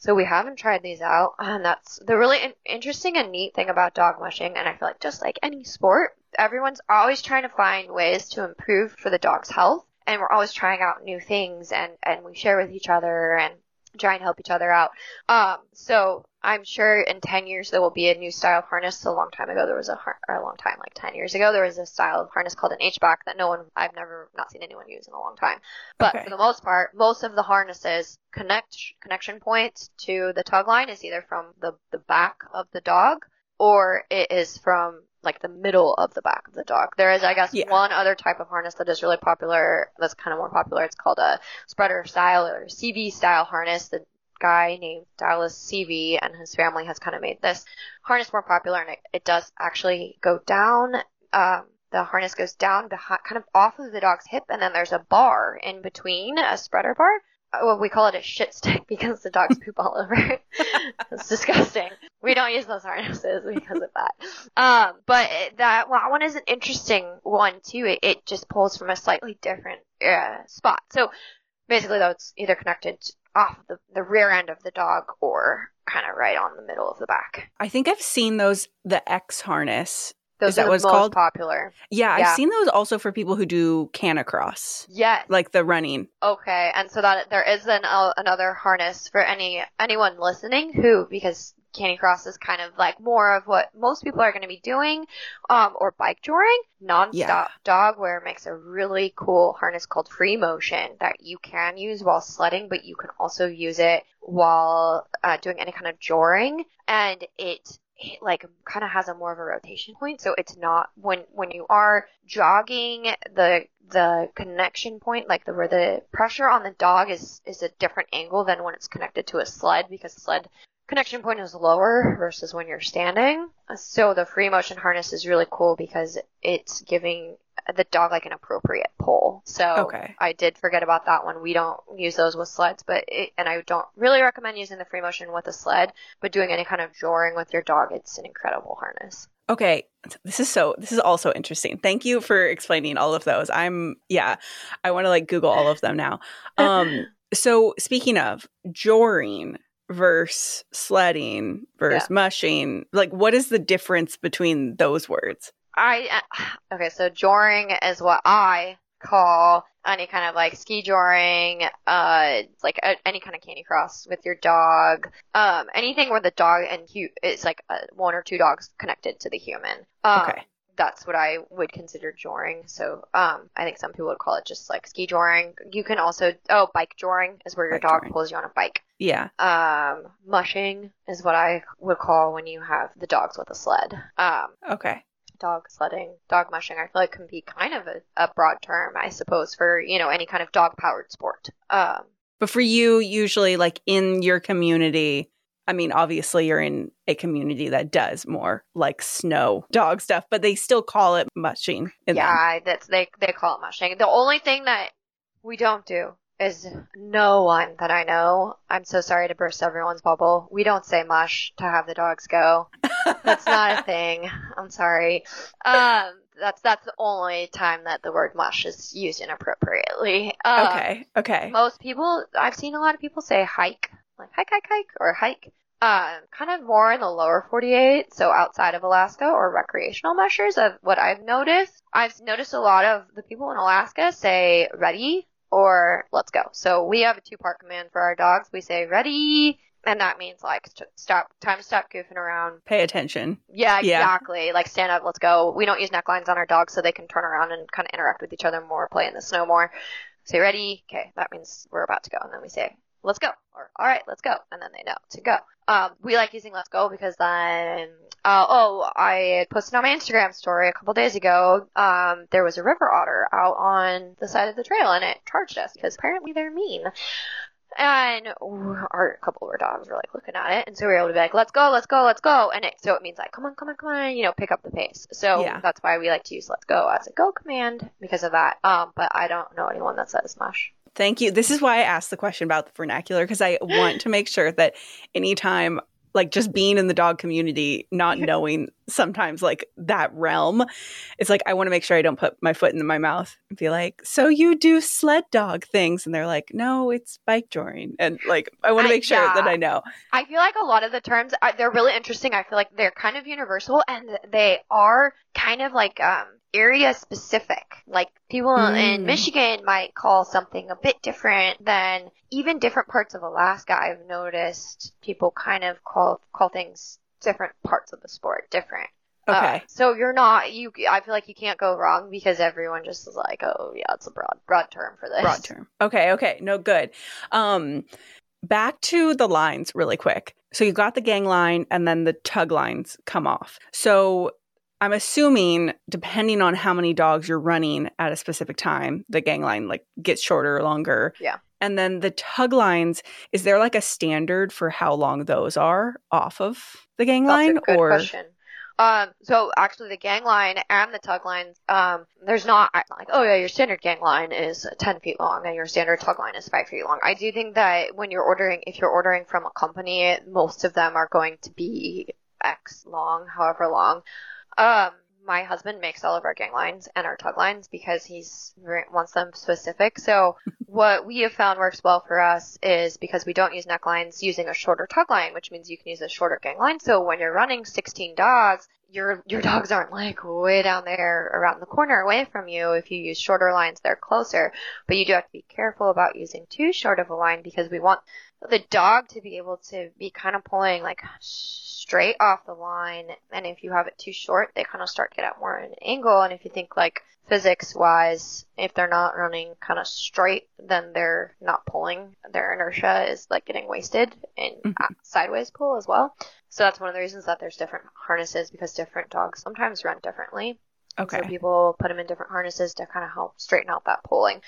B: So we haven't tried these out, and that's the really in- interesting and neat thing about dog mushing. And I feel like just like any sport, everyone's always trying to find ways to improve for the dog's health, and we're always trying out new things, and and we share with each other and try and help each other out. Um, so I'm sure in 10 years there will be a new style of harness. A long time ago there was a, har- a long time, like 10 years ago, there was a style of harness called an H-back that no one, I've never, not seen anyone use in a long time. But okay. for the most part, most of the harnesses connect, connection points to the tug line is either from the, the back of the dog or it is from like the middle of the back of the dog. There is, I guess, yeah. one other type of harness that is really popular. That's kind of more popular. It's called a spreader style or Seavey style harness. The guy named Dallas Seavey and his family has kind of made this harness more popular, and it, it does actually go down. Um, the harness goes down behind, kind of off of the dog's hip, and then there's a bar in between, a spreader bar, well, we call it a shit stick *laughs* because the dogs poop all over it. *laughs* it's disgusting. We don't use those harnesses because of that. Um, but that well, that one is an interesting one too. It, it just pulls from a slightly different uh, spot. So basically, though, it's either connected off the, the rear end of the dog or kind of right on the middle of the back.
A: I think I've seen those the X harness
B: those Is that what's called? Popular.
A: Yeah, yeah, I've seen those also for people who do canicross.
B: Yes,
A: like the running.
B: Okay, and so that there is an uh, another harness for any anyone listening who because canicross is kind of like more of what most people are going to be doing, um, or bike joring. Nonstop yeah. dog wear makes a really cool harness called Free Motion that you can use while sledding, but you can also use it while uh, doing any kind of joring, and it like kind of has a more of a rotation point. So it's not when when you are jogging the the connection point like the where the pressure on the dog is is a different angle than when it's connected to a sled because sled connection point is lower versus when you're standing so the free motion harness is really cool because it's giving the dog like an appropriate pull. So okay. I did forget about that one. We don't use those with sleds, but it, and I don't really recommend using the free motion with a sled, but doing any kind of joring with your dog, it's an incredible harness.
A: Okay, this is so this is also interesting. Thank you for explaining all of those. I'm yeah, I want to like Google all of them now. *laughs* Um so speaking of joring versus sledding versus yeah. mushing, like what is the difference between those words?
B: I okay, so joring is what I call any kind of like ski joring, uh, like a, any kind of canicross with your dog, um, anything where the dog and hu- it's like uh, one or two dogs connected to the human. Um, okay. That's what I would consider joring. So, um, I think some people would call it just like ski joring. You can also, oh, bike joring is where your bike dog joring. pulls you on a bike.
A: Yeah.
B: Um, mushing is what I would call when you have the dogs with a sled. Um,
A: okay
B: dog sledding, dog mushing, I feel like can be kind of a, a broad term, I suppose, for, you know, any kind of dog powered sport. Um,
A: but for you, usually like in your community, I mean, obviously you're in a community that does more like snow dog stuff, but they still call it mushing.
B: Yeah, them. that's they they call it mushing. The only thing that we don't do is no one that I know. I'm so sorry to burst everyone's bubble. We don't say mush to have the dogs go. That's not a *laughs* thing. I'm sorry. Um, that's that's the only time that the word mush is used inappropriately.
A: Um, okay. Okay.
B: Most people, I've seen a lot of people say hike, like hike, hike, hike, or hike. Um, kind of more in the lower 48, so outside of Alaska, or recreational mushers. Of what I've noticed, I've noticed a lot of the people in Alaska say ready or let's go. So we have a two part command for our dogs. We say ready, and that means like stop, time to stop goofing around.
A: Pay attention.
B: Yeah, exactly. Yeah. Like stand up, let's go. We don't use necklines on our dogs so they can turn around and kind of interact with each other more, play in the snow more. say ready. Okay, that means we're about to go. And then we say, let's go. Or, all right, let's go. And then they know to go. Um, we like using let's go because then, uh, oh, I posted on my Instagram story a couple days ago, um, there was a river otter out on the side of the trail and it charged us because apparently they're mean. And our couple of our dogs were like looking at it, and so we were able to be like, "Let's go, let's go, let's go!" And it so it means like, "Come on, come on, come on," you know, pick up the pace. So
A: Yeah.
B: that's why we like to use "Let's go" as a go command because of that. Um, but I don't know anyone that says "mush."
A: Thank you. This is why I asked the question about the vernacular because I want to make sure that anytime, like just being in the dog community, not knowing sometimes like that realm, it's like I want to make sure I don't put my foot in my mouth and be like, "So you do sled dog things?" And they're like, "No, it's bike joring." And like I want to make sure
B: yeah.
A: that I know.
B: I feel like a lot of the terms are, they're really interesting. I feel like they're kind of universal and they are kind of like um area specific. Like people in
A: Mm.
B: Michigan might call something a bit different than even different parts of Alaska. I've noticed people kind of call call things different parts of the sport different. Uh,
A: Okay.
B: so you're not you. I feel like you can't go wrong because everyone just is like, oh yeah, it's a broad broad term for this.
A: broad term. Okay, okay, no good. Um, back to the lines really quick. So you got the gang line, and then the tug lines come off. So I'm assuming, depending on how many dogs you're running at a specific time, the gang line like gets shorter or longer.
B: Yeah.
A: And then the tug lines, is there like a standard for how long those are off of the gang
B: That's
A: line,
B: a good
A: or
B: question. Um, so actually, the gang line and the tug lines, um, there's not like, oh yeah, your standard gang line is 10 feet long and your standard tug line is 5 feet long. I do think that when you're ordering, if you're ordering from a company, most of them are going to be X long, however long. Um, my husband makes all of our gang lines and our tug lines because he's wants them specific. So *laughs* what we have found works well for us is because we don't use necklines using a shorter tug line, which means you can use a shorter gang line. So when you're running 16 dogs, your your *laughs* dogs aren't like way down there around the corner away from you. If you use shorter lines, they're closer. But you do have to be careful about using too short of a line because we want the dog to be able to be kind of pulling like straight off the line. And if you have it too short, they kind of start to get at more an angle. And if you think like physics wise, if they're not running kind of straight, then they're not pulling. Their inertia is like getting wasted in
A: Mhm.
B: uh, sideways pull as well. So that's one of the reasons that there's different harnesses because different dogs sometimes run differently.
A: okay?
B: So people put them in different harnesses to kind of help straighten out that pulling.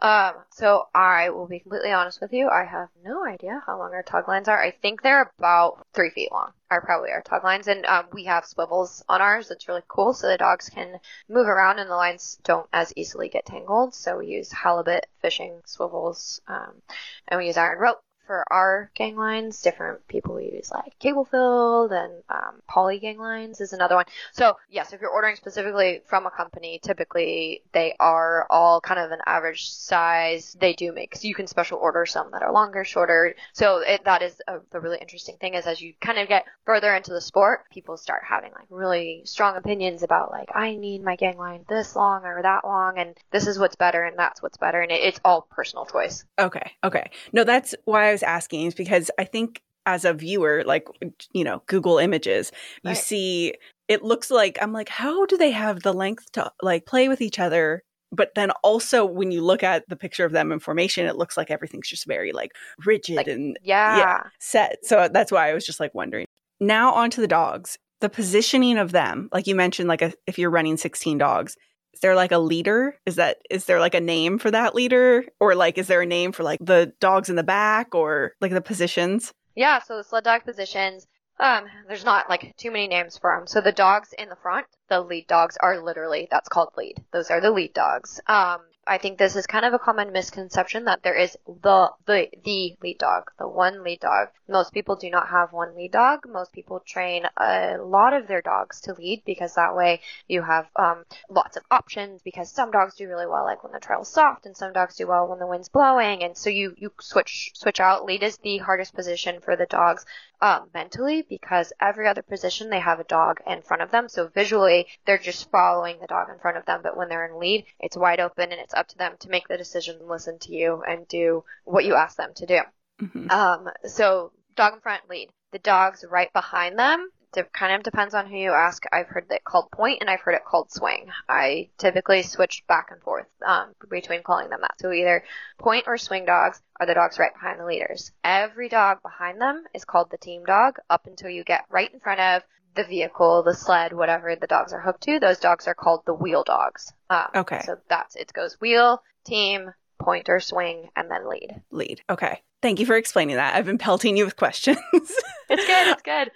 B: Um, so I will be completely honest with you. I have no idea how long our tug lines are. I think they're about three feet long. Are probably our tug lines, and um, we have swivels on ours. That's really cool, so the dogs can move around and the lines don't as easily get tangled. So we use halibut fishing swivels, um, and we use iron rope for our gang lines. Different people use like cable filled and um, poly gang lines is another one. So yes, if you're ordering specifically from a company, typically they are all kind of an average size. They do make so you can special order some that are longer, shorter. So it, that is a, the really interesting thing is as you kind of get further into the sport, people start having like really strong opinions about like I need my gang line this long or that long, and this is what's better and that's what's better, and it, it's all personal choice.
A: Okay. Okay. No, that's why I was asking is because I think as a viewer, like, you know, Google images, you
B: Right.
A: see it looks like, I'm like, how do they have the length to like play with each other? But then also when you look at the picture of them in formation, it looks like everything's just very like rigid
B: Like,
A: and
B: Yeah.
A: Yeah. set. So that's why I was just like wondering. Now onto the dogs. The positioning of them, like you mentioned, like a, if you're running 16 dogs, is there like a leader? Is that is there like a name for that leader, or like is there a name for like the dogs in the back, or like the positions?
B: Yeah, so the sled dog positions, um, there's not like too many names for them. So the dogs in the front, the lead dogs are literally, that's called lead. Those are the lead dogs. Um, I think this is kind of a common misconception that there is the, the, the lead dog, the one lead dog. Most people do not have one lead dog. Most people train a lot of their dogs to lead because that way you have, um, lots of options because some dogs do really well like when the trail's soft and some dogs do well when the wind's blowing and so you, you switch, switch out. Lead is the hardest position for the dogs um, mentally because every other position they have a dog in front of them. So visually, they're just following the dog in front of them. But when they're in lead, it's wide open and it's up to them to make the decision and listen to you and do what you ask them to do.
A: Mhm.
B: Um, so dog in front lead. The dogs right behind them de- kind of depends on who you ask. I've heard it called point and I've heard it called swing. I typically switch back and forth um, between calling them that. So either point or swing dogs are the dogs right behind the leaders. Every dog behind them is called the team dog up until you get right in front of the vehicle, the sled, whatever the dogs are hooked to. Those dogs are called the wheel dogs. Um,
A: Okay.
B: So that's it goes wheel, team, point or swing, and then lead.
A: Lead. Okay. Thank you for explaining that. I've been pelting you with questions. *laughs*
B: It's good. It's good.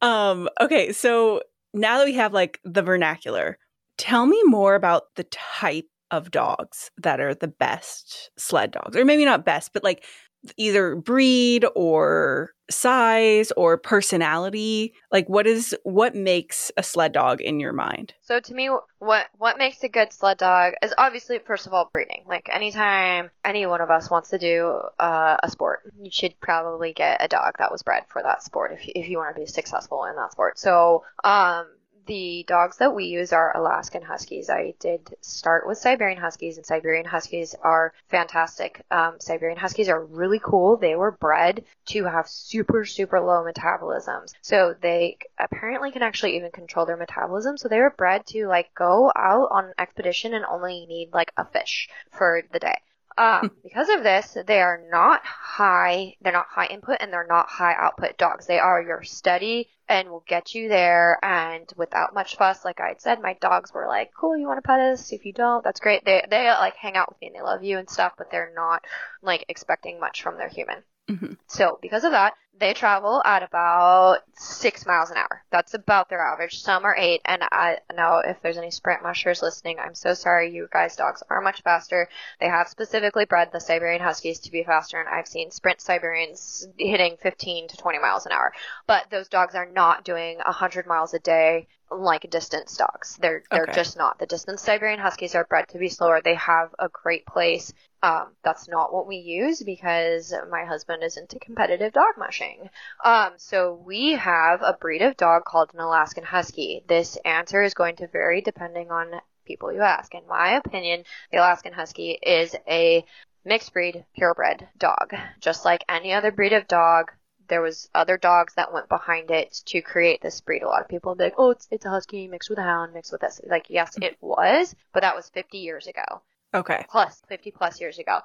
A: um, okay, so now that we have like the vernacular, tell me more about the type of dogs that are the best sled dogs. Or maybe not best, but like either breed or size or personality. Like what is what makes a sled dog in your mind?
B: So to me, what what makes a good sled dog is obviously first of all breeding. Like anytime any one of us wants to do uh, a sport, you should probably get a dog that was bred for that sport if you, if you want to be successful in that sport. So um, the dogs that we use are Alaskan Huskies. I did start with Siberian Huskies, and Siberian Huskies are fantastic. Um, Siberian Huskies are really cool. They were bred to have super, super low metabolisms. So they apparently can actually even control their metabolism. So they were bred to like go out on an expedition and only need like a fish for the day. Um, because of this, they are not high, they're not high input and they're not high output dogs. They are your steady and will get you there and without much fuss. Like I had said, my dogs were like, cool, you want to pet us? If you don't, that's great. They, they like hang out with me and they love you and stuff, but they're not like expecting much from their human.
A: Mhm.
B: So because of that, they travel at about six miles an hour. That's about their average. Some are eight, and I know if there's any sprint mushers listening, I'm so sorry. You guys' dogs are much faster. They have specifically bred the Siberian Huskies to be faster, and I've seen sprint Siberians hitting 15 to 20 miles an hour. But those dogs are not doing 100 miles a day like distance dogs. They're they're
A: Okay.
B: just not. The distance Siberian Huskies are bred to be slower. They have a great place um, that's not what we use because my husband is into competitive dog mushing. Um, so we have a breed of dog called an Alaskan Husky. This answer is going to vary depending on people you ask. In my opinion, the Alaskan Husky is a mixed breed, purebred dog. Just like any other breed of dog, there was other dogs that went behind it to create this breed. A lot of people be like, oh, it's, it's a husky mixed with a hound mixed with this. Like, yes, it was, but that was 50 years ago
A: Okay.
B: plus 50 plus years ago.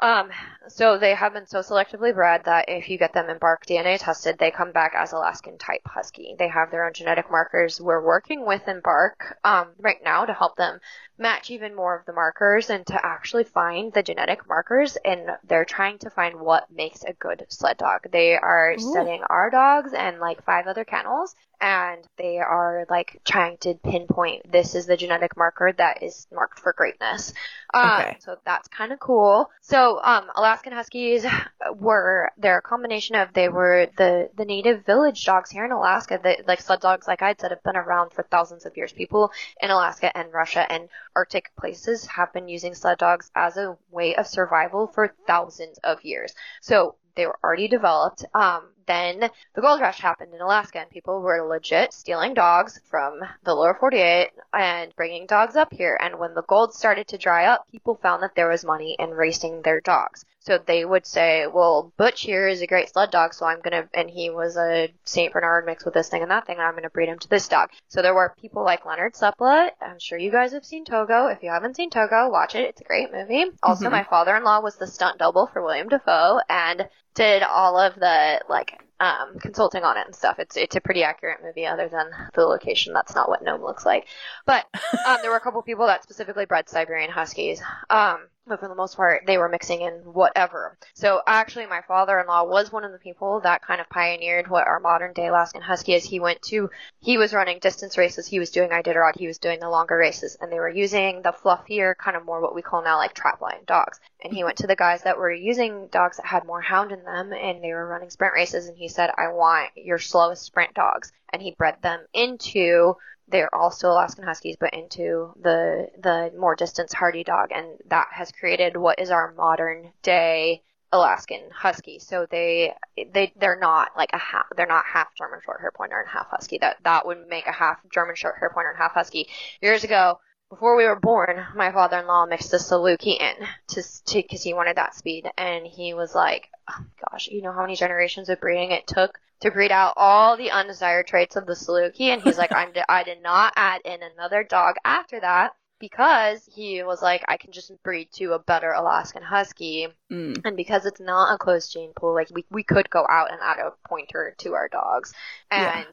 B: Um, so they have been so selectively bred that if you get them embark DNA tested, they come back as Alaskan type husky. They have their own genetic markers. We're working with embark um, right now to help them match even more of the markers and to actually find the genetic markers. And they're trying to find what makes a good sled dog. They are
A: Ooh.
B: studying our dogs and like five other kennels and they are like trying to pinpoint this is the genetic marker that is marked for greatness. Um,
A: Okay.
B: So that's kind of cool. So um, Alaskan Huskies were they're a combination of they were the the native village dogs here in Alaska. That like sled dogs, like I said, have been around for thousands of years. People in Alaska and Russia and Arctic places have been using sled dogs as a way of survival for thousands of years. So they were already developed. Um, then the gold rush happened in Alaska, and people were legit stealing dogs from the lower 48 and bringing dogs up here. And when the gold started to dry up, people found that there was money in racing their dogs. So they would say, well, Butch here is a great sled dog, so I'm gonna, and he was a St. Bernard mixed with this thing and that thing, and I'm gonna breed him to this dog. So there were people like Leonhard Seppala. I'm sure you guys have seen Togo. If you haven't seen Togo, watch it. It's a great movie. Also,
A: Mhm.
B: my father-in-law was the stunt double for William Dafoe and did all of the, like, um, consulting on it and stuff. It's it's a pretty accurate movie, other than the location. That's not what Nome looks like. But um, there were a couple people that specifically bred Siberian Huskies. Um, but for the most part, they were mixing in whatever. So actually, my father-in-law was one of the people that kind of pioneered what our modern day Alaskan Husky is. He went to, he was running distance races. He was doing Iditarod. He was doing the longer races, and they were using the fluffier, kind of more what we call now like trapline dogs. And he went to the guys that were using dogs that had more hound in them, and they were running sprint races. And he said, "I want your slowest sprint dogs," and he bred them into they're still Alaskan Huskies, but into the the more distance hardy dog, and that has created what is our modern day Alaskan Husky. So they they they're not like a half they're not half German short hair pointer and half Husky. That that would make a half German short hair pointer and half Husky. Years ago, before we were born, my father-in-law mixed a Saluki in to because he wanted that speed, and he was like, oh, "Gosh, you know how many generations of breeding it took to breed out all the undesired traits of the Saluki. And he's like, I'm, I did not add in another dog after that because he was like, I can just breed to a better Alaskan Husky.
A: Mm.
B: And because it's not a closed gene pool, like we, we could go out and add a pointer to our dogs. And
A: Yeah.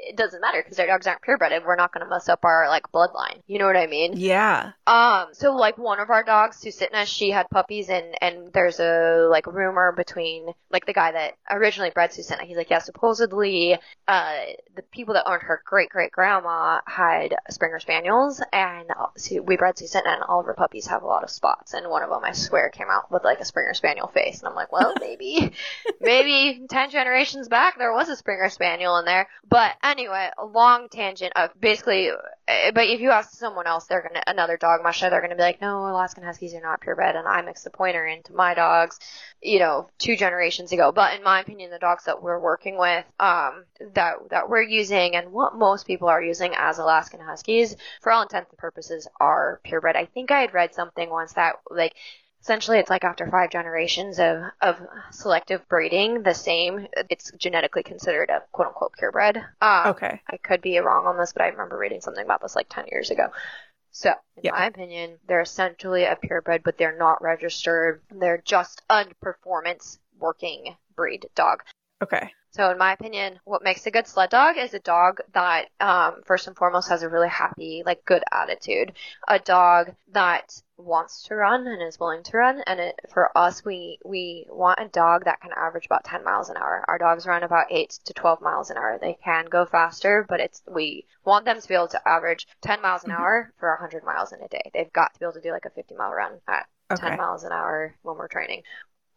B: It doesn't matter because our dogs aren't purebred. We're not going to mess up our like bloodline. You know what I mean?
A: Yeah.
B: Um, so like one of our dogs, Susitna, she had puppies and, and there's a like rumor between like the guy that originally bred Susitna. He's like, yeah, supposedly, uh, the people that owned her great great grandma had Springer Spaniels and we bred Susitna and all of her puppies have a lot of spots and one of them I swear came out with like a Springer Spaniel face and I'm like, well, *laughs* maybe, maybe 10 generations back there was a Springer Spaniel in there. But anyway, a long tangent of basically, uh, but if you ask someone else, they're gonna, another dog musher, they're gonna be like, no, Alaskan Huskies are not purebred and I mixed the pointer into my dogs, you know, two generations ago. But in my opinion, the dogs that we're working with, um, that, that we're using and what most people are using as Alaskan Huskies, for all intents and purposes, are purebred. I think I had read something once that, like, essentially it's like after five generations of, of selective breeding, the same, it's genetically considered a quote unquote purebred. Um,
A: Okay.
B: I could be wrong on this, but I remember reading something about this like 10 years ago. So, in
A: Yeah.
B: my opinion, they're essentially a purebred, but they're not registered. They're just a performance working breed dog.
A: Okay.
B: So, in my opinion, what makes a good sled dog is a dog that, um, first and foremost, has a really happy, like, good attitude. A dog that wants to run and is willing to run. And it, for us, we we want a dog that can average about 10 miles an hour. Our dogs run about 8 to 12 miles an hour. They can go faster, but it's we want them to be able to average 10 miles an
A: Mhm.
B: hour for 100 miles in a day. They've got to be able to do like a 50 mile run at
A: Okay.
B: 10 miles an hour when we're training.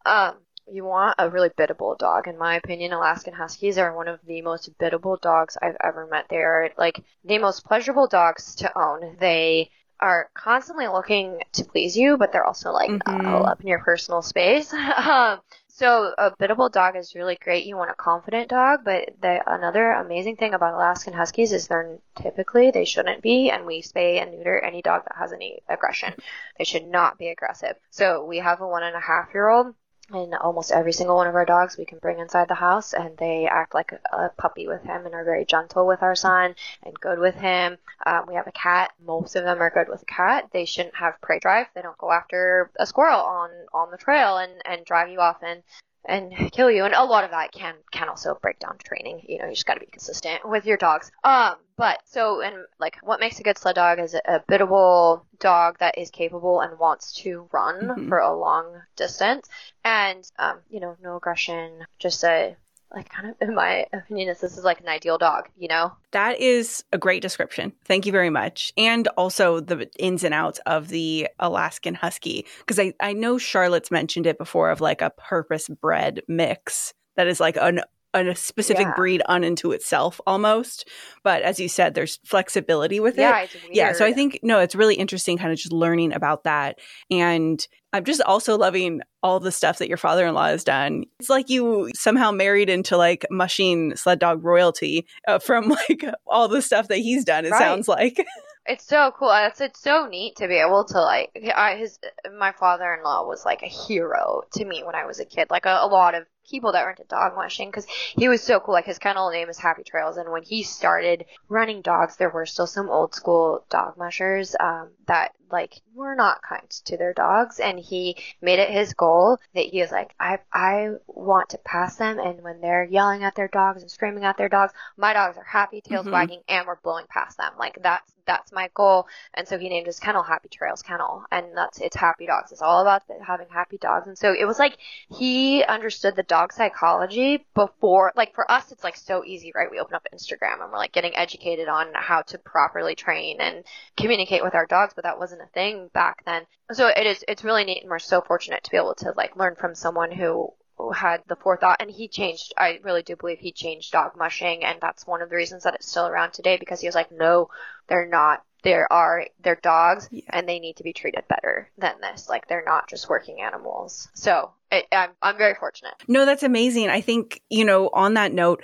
B: Um, you want a really biddable dog. In my opinion, Alaskan Huskies are one of the most biddable dogs I've ever met. They are like the most pleasurable dogs to own. They are constantly looking to please you, but they're also like
A: Mhm.
B: all up in your personal space. *laughs* um, so a biddable dog is really great. You want a confident dog, but the another amazing thing about Alaskan Huskies is they're typically they shouldn't be, and we spay and neuter any dog that has any aggression. They should not be aggressive. So we have a one and a half year old. And almost every single one of our dogs we can bring inside the house, and they act like a, puppy with him and are very gentle with our son and good with him. Um, we have a cat. Most of them are good with a cat. They shouldn't have prey drive. They don't go after a squirrel on on the trail and and drive you off and and kill you. And a lot of that can can also break down training. You know, you just got to be consistent with your dogs. Um, but so and like what makes a good sled dog is a, biddable dog that is capable and wants to run
A: Mhm.
B: for a long distance, and um, you know, no aggression, just a like kind of in my opinion, is this is like an ideal dog. You know,
A: That is a great description. Thank you very much. And also the ins and outs of the Alaskan Husky. Because I, I know Charlotte's mentioned it before of like a purpose bred mix that is like an, a specific
B: Yeah.
A: breed unto itself almost. But as you said, there's flexibility with it.
B: yeah, it's weird.
A: Yeah, so I think no, it's really interesting kind of just learning about that. And I'm just also loving all the stuff that your father-in-law has done. It's like you somehow married into like mushing sled dog royalty uh, from *laughs* like all the stuff that he's done. It
B: Right.
A: sounds like. *laughs*
B: It's so cool. It's it's so neat to be able to like. I his my father in law was like a hero to me when I was a kid. Like a, a lot of people that were into dog mushing because he was so cool. Like his kennel name is Happy Trails, and when he started running dogs, there were still some old school dog mushers um, that like were not kind to their dogs, and he made it his goal that he was like, I I want to pass them, and when they're yelling at their dogs and screaming at their dogs, my dogs are happy, tails
A: Mhm.
B: wagging, and we're blowing past them. Like that's that's my goal. And so he named his kennel Happy Trails Kennel, and that's it's happy dogs. It's all about having happy dogs. And so it was like he understood the dog psychology before. Like for us, it's like so easy, right? We open up Instagram and we're like getting educated on how to properly train and communicate with our dogs, but that wasn't a thing back then. So it is. It's really neat, and we're so fortunate to be able to like learn from someone who had the forethought and he changed i really do believe he changed dog mushing and that's one of the reasons that it's still around today because he was like no they're not there are they're dogs
A: Yeah.
B: and they need to be treated better than this like they're not just working animals so it, I'm, I'm very fortunate
A: No, that's amazing. I think, you know, on that note,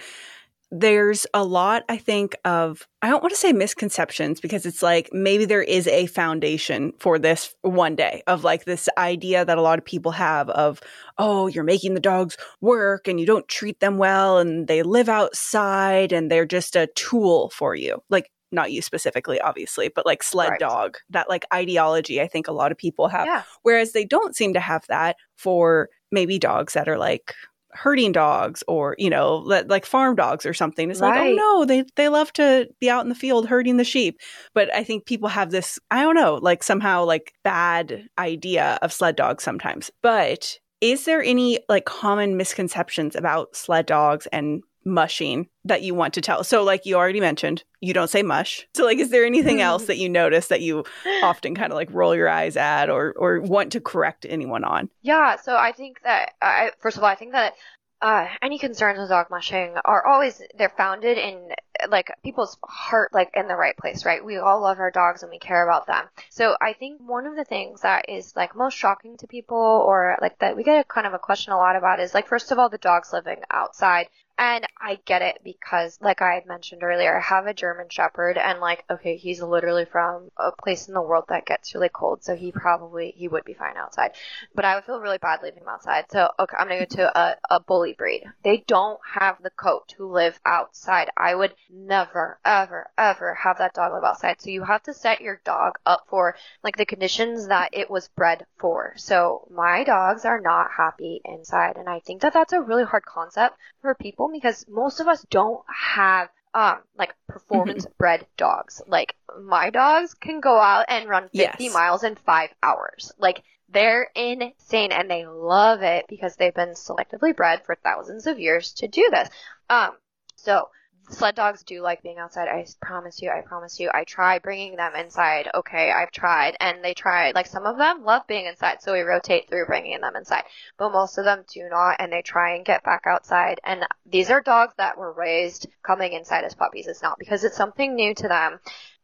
A: there's a lot, I think, of, I don't want to say misconceptions because it's like maybe there is a foundation for this one day of like this idea that a lot of people have of, oh, you're making the dogs work and you don't treat them well and they live outside and they're just a tool for you. Like, not you specifically, obviously, but like sled right. dog, that like ideology, I think a lot of people have. Yeah. Whereas they don't seem to have that for maybe dogs that are like herding dogs or you know like farm dogs or something it's right. like oh no they they love to be out in the field herding the sheep but i think people have this i don't know like somehow like bad idea of sled dogs sometimes but is there any like common misconceptions about sled dogs and mushing that you want to tell? So, like you already mentioned, you don't say mush. So, like, is there anything else *laughs* that you notice that you often kind of like roll your eyes at or or want to correct anyone on?
B: Yeah. So I think that I, first of all, I think that uh, any concerns with dog mushing are always they're founded in like people's heart like in the right place right we all love our dogs and we care about them so i think one of the things that is like most shocking to people or like that we get a kind of a question a lot about is like first of all the dogs living outside and I get it because, like I had mentioned earlier, I have a German Shepherd, and like, okay, he's literally from a place in the world that gets really cold, so he probably he would be fine outside. But I would feel really bad leaving him outside. So okay, I'm gonna go to a, a bully breed. They don't have the coat to live outside. I would never, ever, ever have that dog live outside. So you have to set your dog up for like the conditions that it was bred for. So my dogs are not happy inside, and I think that that's a really hard concept for people because most of us don't have um like performance bred dogs. Like my dogs can go out and run 50 yes. miles in 5 hours. Like they're insane and they love it because they've been selectively bred for thousands of years to do this. Um so sled dogs do like being outside. I promise you, I promise you. I try bringing them inside. Okay, I've tried, and they try. Like some of them love being inside, so we rotate through bringing them inside. But most of them do not, and they try and get back outside. And these are dogs that were raised coming inside as puppies. It's not because it's something new to them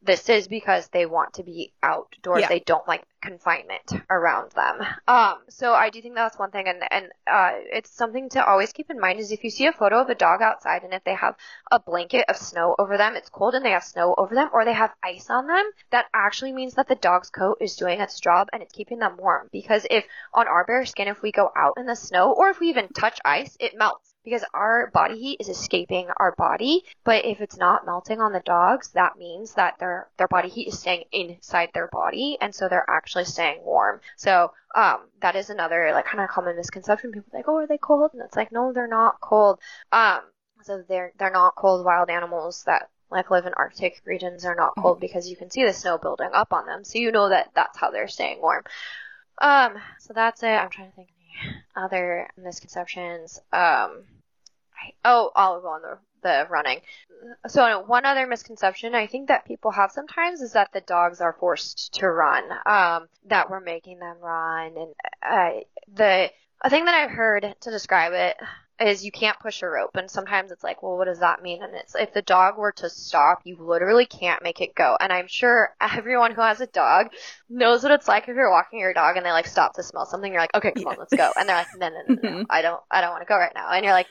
B: this is because they want to be outdoors. Yeah. They don't like confinement around them. Um, so I do think that's one thing, and and uh, it's something to always keep in mind is if you see a photo of a dog outside and if they have a blanket of snow over them, it's cold and they have snow over them, or they have ice on them, that actually means that the dog's coat is doing its job and it's keeping them warm. Because if on our bare skin, if we go out in the snow or if we even touch ice, it melts because our body heat is escaping our body. But if it's not melting on the dogs, that means that their their body heat is staying inside their body, and so they're actually staying warm. So um, that is another like kind of common misconception. People like, oh, are they cold? And it's like, no, they're not cold. Um, so they're they're not cold wild animals that like live in Arctic regions are not cold because you can see the snow building up on them, so you know that that's how they're staying warm. Um, so that's it. I'm trying to think other misconceptions. Um, I, oh, I'll go on the the running. So one other misconception I think that people have sometimes is that the dogs are forced to run. Um, that we're making them run, and uh, the a thing that I've heard to describe it is you can't push a rope and sometimes it's like well what does that mean and it's if the dog were to stop you literally can't make it go and i'm sure everyone who has a dog knows what it's like if you're walking your dog and they like stop to smell something you're like okay come on let's go and they're like no no no, no, no. i don't i don't want to go right now and you're like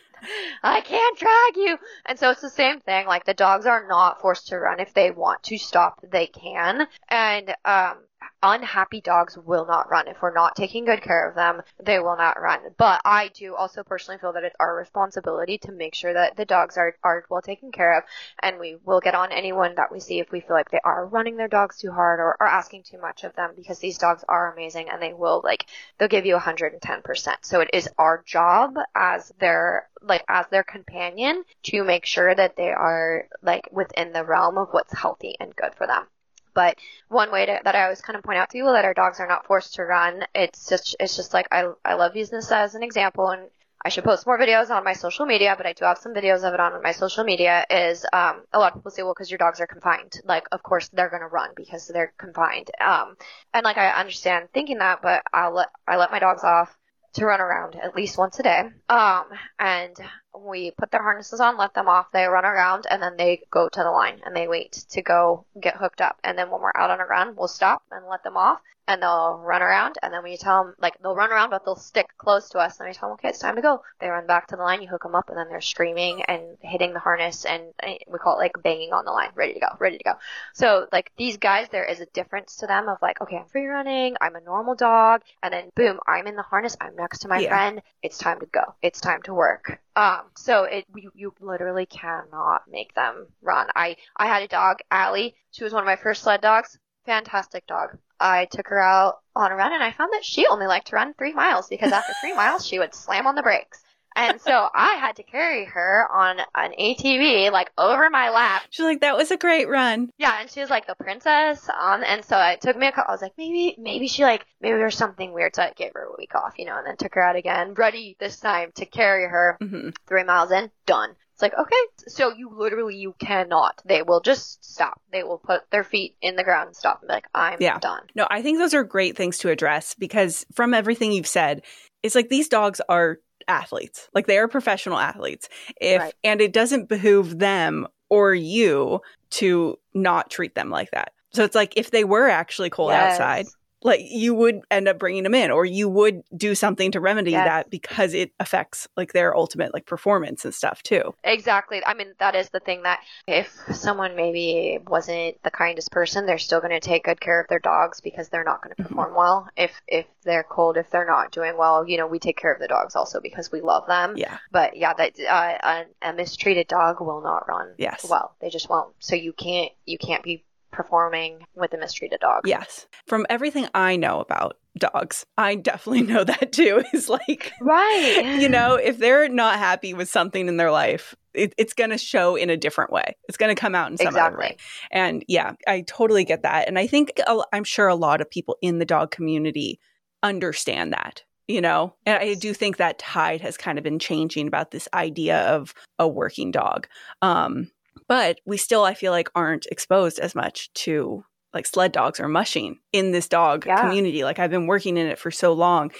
B: I can't drag you. And so it's the same thing. Like the dogs are not forced to run. If they want to stop, they can. And, um, unhappy dogs will not run. If we're not taking good care of them, they will not run. But I do also personally feel that it's our responsibility to make sure that the dogs are, are well taken care of and we will get on anyone that we see if we feel like they are running their dogs too hard or, are asking too much of them because these dogs are amazing and they will like, they'll give you 110%. So it is our job as their, like, as their companion to make sure that they are like within the realm of what's healthy and good for them. But one way to, that I always kind of point out to people that our dogs are not forced to run. It's just it's just like I I love using this as an example, and I should post more videos on my social media, but I do have some videos of it on my social media. Is um, a lot of people say, well, because your dogs are confined, like of course they're gonna run because they're confined. Um, and like I understand thinking that, but I'll let I let my dogs off to run around at least once a day. Um, and we put their harnesses on, let them off, they run around, and then they go to the line and they wait to go get hooked up. And then when we're out on a run, we'll stop and let them off, and they'll run around. And then when we tell them, like, they'll run around, but they'll stick close to us. And we tell them, okay, it's time to go. They run back to the line, you hook them up, and then they're screaming and hitting the harness, and eh, we call it like banging on the line, ready to go, ready to go. So, like, these guys, there is a difference to them of like, okay, I'm free running, I'm a normal dog, and then boom, I'm in the harness, I'm next to my
A: Yeah.
B: friend, it's time to go, it's time to work. Um, so it you, you literally cannot make them run. I I had a dog, Allie. She was one of my first sled dogs. Fantastic dog. I took her out on a run and I found that she only liked to run three miles because after three miles she would slam on the brakes. And so I had to carry her on an ATV like over my lap
A: She's like, that was a great run.
B: yeah, and she was like the princess. Um, and so it took me a couple. I was like, maybe, maybe she like, maybe there's something weird. So I gave her a week off, you know, and then took her out again, ready this time to carry her
A: hmm
B: three miles in, done. It's like, okay, so you literally, you cannot. They will just stop. They will put their feet in the ground and stop and be like, I'm
A: Yeah.
B: done.
A: No, I think those are great things to address because from everything you've said, it's like these dogs are athletes. Like they are professional athletes. If
B: Right.
A: and it doesn't behoove them or you to not treat them like that. So it's like if they were actually cold
B: Yes.
A: outside, like you would end up bringing them in or you would do something to remedy
B: Yes.
A: that because it affects like their ultimate like performance and stuff too.
B: Exactly. I mean, that is the thing that if someone maybe wasn't the kindest person, they're still going to take good care of their dogs because they're not going to
A: Mhm.
B: perform well. If if they're cold, if they're not doing well, you know, we take care of the dogs also because we love them.
A: Yeah.
B: But yeah, that uh, a, a mistreated dog will not run
A: Yes.
B: well. They just won't. So you can't you can't be performing with a mistreated dog.
A: Yes. From everything I know about dogs, I definitely *laughs* know that too. *laughs* Is like
B: Right.
A: you know, if they're not happy with something in their life, it, it's going to show in a different way. It's going to come out in some other way.
B: Exactly.
A: And yeah, I totally get that. And I think I'm sure a lot of people in the dog community understand that, you know? And I do think that tide has kind of been changing about this idea of a working dog. Um, but we still, I feel like, aren't exposed as much to like sled dogs or mushing in this dog
B: Yeah.
A: community. Like I've been working in it for so long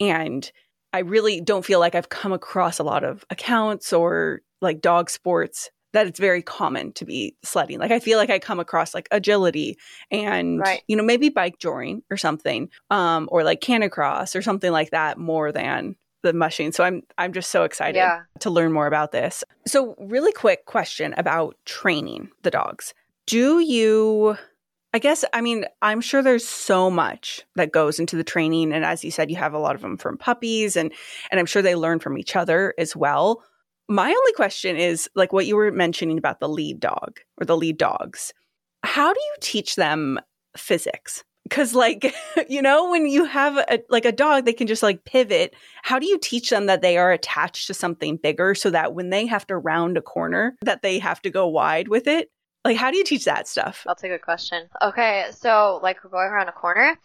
A: and I really don't feel like I've come across a lot of accounts or like dog sports that it's very common to be sledding. Like I feel like I come across like agility and
B: Right.
A: you know maybe bike joring or something, um, or like canicross or something like that more than the mushing. So I'm I'm just so excited
B: Yeah.
A: to learn more about this. So really quick question about training the dogs. Do you I guess I mean I'm sure there's so much that goes into the training and as you said you have a lot of them from puppies and and I'm sure they learn from each other as well. My only question is like what you were mentioning about the lead dog or the lead dogs. How do you teach them physics? Cuz like *laughs* you know when you have a like a dog they can just like pivot. How do you teach them that they are attached to something bigger so that when they have to round a corner that they have to go wide with it? Like how do you teach that stuff?
B: That's a good question. Okay, so like we're going around a corner,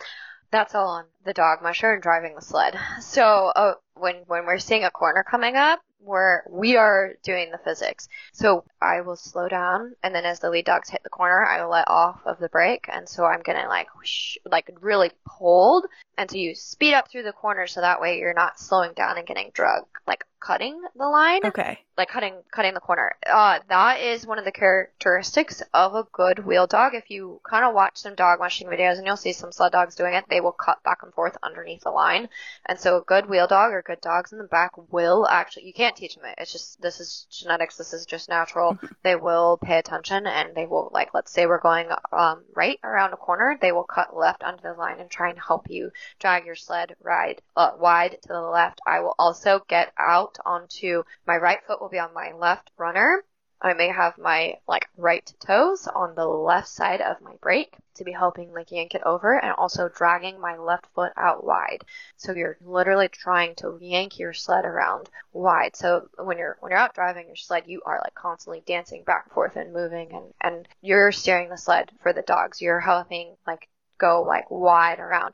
B: that's all on the dog musher and driving the sled. So uh, when when we're seeing a corner coming up, we're we are doing the physics. So I will slow down, and then as the lead dogs hit the corner, I will let off of the brake, and so I'm gonna like whoosh, like really hold, and so you speed up through the corner, so that way you're not slowing down and getting drug like cutting the line
A: Okay.
B: like cutting cutting the corner. Uh, that is one of the characteristics of a good wheel dog. If you kind of watch some dog mushing videos and you'll see some sled dogs doing it, they will cut back and forth underneath the line. And so a good wheel dog or good dogs in the back will actually you can't teach them it. It's just this is genetics. This is just natural. *laughs* they will pay attention and they will like let's say we're going um, right around a corner, they will cut left onto the line and try and help you drag your sled ride uh, wide to the left. I will also get out onto my right foot will be on my left runner. I may have my like right toes on the left side of my brake to be helping like yank it over and also dragging my left foot out wide. So you're literally trying to yank your sled around wide. So when you're when you're out driving your sled, you are like constantly dancing back and forth and moving and and you're steering the sled for the dogs. You're helping like go like wide around.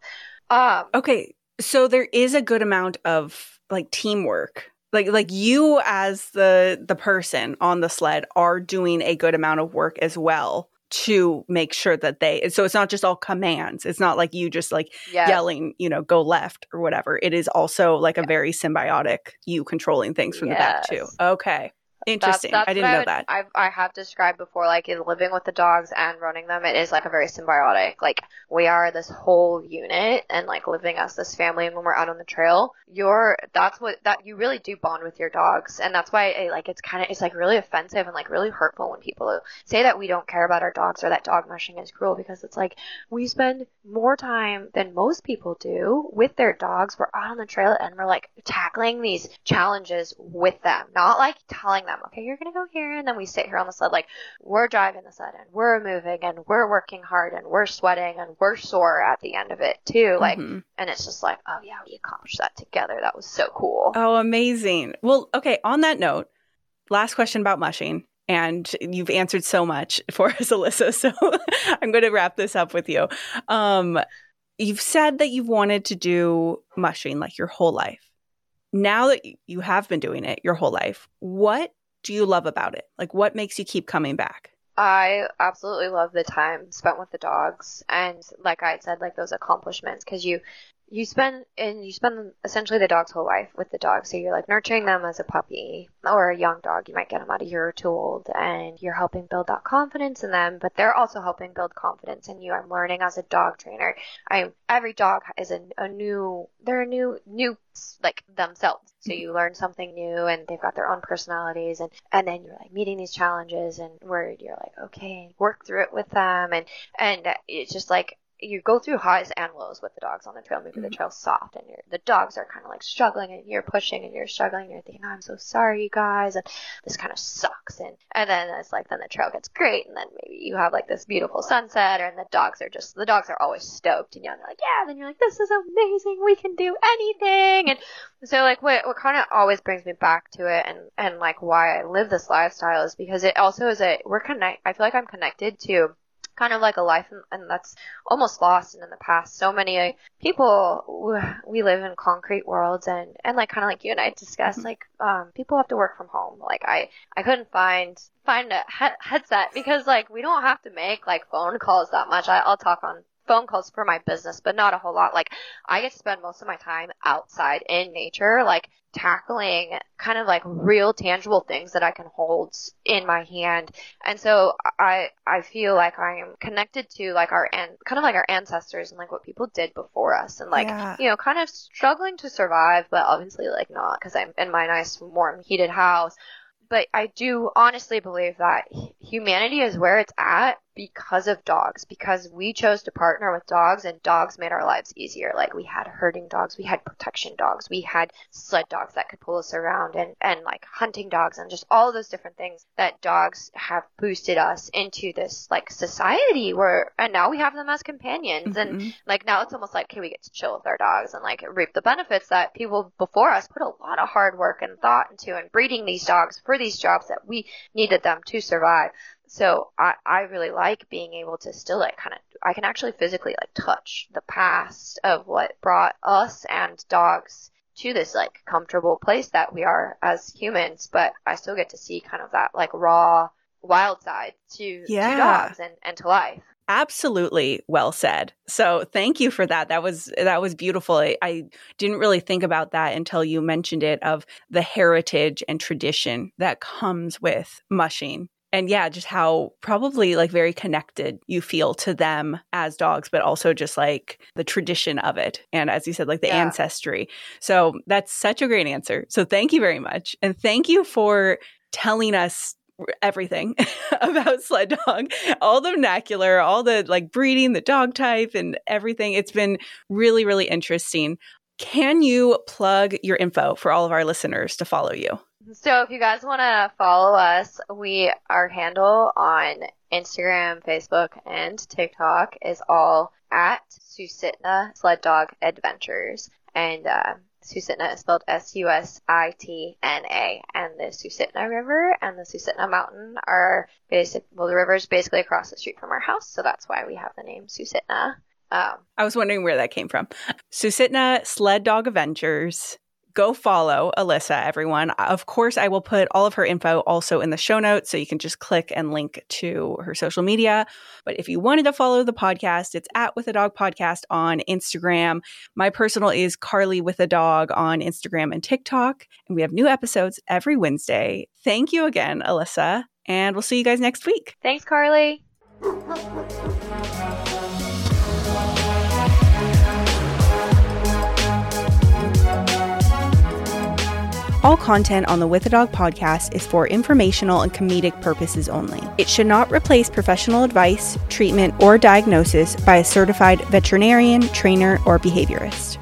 B: Um
A: Okay, so there is a good amount of like teamwork. Like like you as the the person on the sled are doing a good amount of work as well to make sure that they so it's not just all commands. It's not like you just like
B: Yes.
A: yelling you know go left or whatever. It is also like a very symbiotic you controlling things from the back too. Okay interesting i didn't know
B: would-
A: that
B: I've, I have described before, like in living with the dogs and running them, it is like a very symbiotic. Like we are this whole unit and like living as this family. And when we're out on the trail, you're that's what that you really do bond with your dogs, and that's why it, like it's kind of it's like really offensive and like really hurtful when people say that we don't care about our dogs or that dog mushing is cruel because it's like we spend more time than most people do with their dogs. We're out on the trail and we're like tackling these challenges with them, not like telling them, okay, you're gonna go here, and then we sit here on the sled. Like we're driving the sled and we're moving and we're working hard and we're sweating and we're sore at the end of it too. Like,
A: Mhm.
B: and it's just like, oh yeah, we accomplished that together. That was so cool.
A: oh amazing well okay on that note last question about mushing and you've answered so much *laughs* for us alyssa so *laughs* i'm going to wrap this up with you um you've said that you've wanted to do mushing like your whole life now that you have been doing it your whole life what do you love about it? Like what makes you keep coming back?
B: I absolutely love the time spent with the dogs. And like I said, like those accomplishments because you you spend and you spend essentially the dog's whole life with the dog. So you're like nurturing them as a puppy or a young dog. You might get them at a year or two old and you're helping build that confidence in them, but they're also helping build confidence in you. I'm learning as a dog trainer. I every dog is a, a new they're a new new like themselves. So mm-hmm. you learn something new and they've got their own personalities and and then you're like meeting these challenges and where you're like okay work through it with them and and it's just like you go through highs and lows with the dogs on the trail. Maybe the mm-hmm. trail's soft and you're, the dogs are kind of like struggling and you're pushing and you're struggling and you're thinking, oh, I'm so sorry, you guys, and this kind of sucks. And and then it's like then the trail gets great and then maybe you have like this beautiful sunset and the dogs are just the dogs are always stoked and you're like, yeah. and Then you're like, this is amazing. We can do anything. And so like what what kind of always brings me back to it and and like why I live this lifestyle is because it also is a we're connect. I feel like I'm connected to kind of like a life and, and that's almost lost and in the past. So many uh, people we live in concrete worlds and and like kind of like you and I discussed
A: Mhm.
B: like um people have to work from home. Like I I couldn't find find a he- headset because like we don't have to make like phone calls that much. I, I'll talk on phone calls for my business but not a whole lot. Like I get to spend most of my time outside in nature like tackling kind of like real tangible things that I can hold in my hand. And so I I feel like I am connected to like our an kind of like our ancestors and like what people did before us and like
A: Yeah.
B: you know kind of struggling to survive but obviously like not because I'm in my nice warm heated house. But I do honestly believe that humanity is where it's at because of dogs because we chose to partner with dogs and dogs made our lives easier like we had herding dogs we had protection dogs we had sled dogs that could pull us around and and like hunting dogs and just all those different things that dogs have boosted us into this like society where and now we have them as companions and
A: Mhm.
B: like now it's almost like okay we get to chill with our dogs and like reap the benefits that people before us put a lot of hard work and thought into and breeding these dogs for these jobs that we needed them to survive so I, I really like being able to still like kind of I can actually physically like touch the past of what brought us and dogs to this like comfortable place that we are as humans, but I still get to see kind of that like raw wild side to,
A: Yeah.
B: to dogs and, and to life.
A: absolutely well said so thank you for that that was that was beautiful I, I didn't really think about that until you mentioned it of the heritage and tradition that comes with mushing and yeah just how probably like very connected you feel to them as dogs but also just like the tradition of it and as you said like the
B: Yeah.
A: ancestry. So that's such a great answer. So thank you very much. And thank you for telling us everything *laughs* about sled dog all the vernacular all the like breeding the dog type and everything. It's been really really interesting. Can you plug your info for all of our listeners to follow you
B: So if you guys want to follow us, we our handle on Instagram, Facebook, and TikTok is all at Susitna Sled Dog Adventures, and uh, Susitna is spelled S-U-S-I-T-N-A, and the Susitna River and the Susitna Mountain are basic. Well, the river is basically across the street from our house, so that's why we have the name Susitna. Um,
A: i was wondering where that came from susitna sled dog adventures go follow Alyssa, everyone. Of course, I will put all of her info also in the show notes so you can just click and link to her social media. But if you wanted to follow the podcast, it's at With a Dog Podcast on Instagram. My personal is Carly with a Dog on Instagram and TikTok. And we have new episodes every Wednesday. Thank you again, Alyssa. And we'll see you guys next week.
B: Thanks, Carly. *laughs*
A: All content on the With a Dog podcast is for informational and comedic purposes only. It should not replace professional advice, treatment, or diagnosis by a certified veterinarian, trainer, or behaviorist.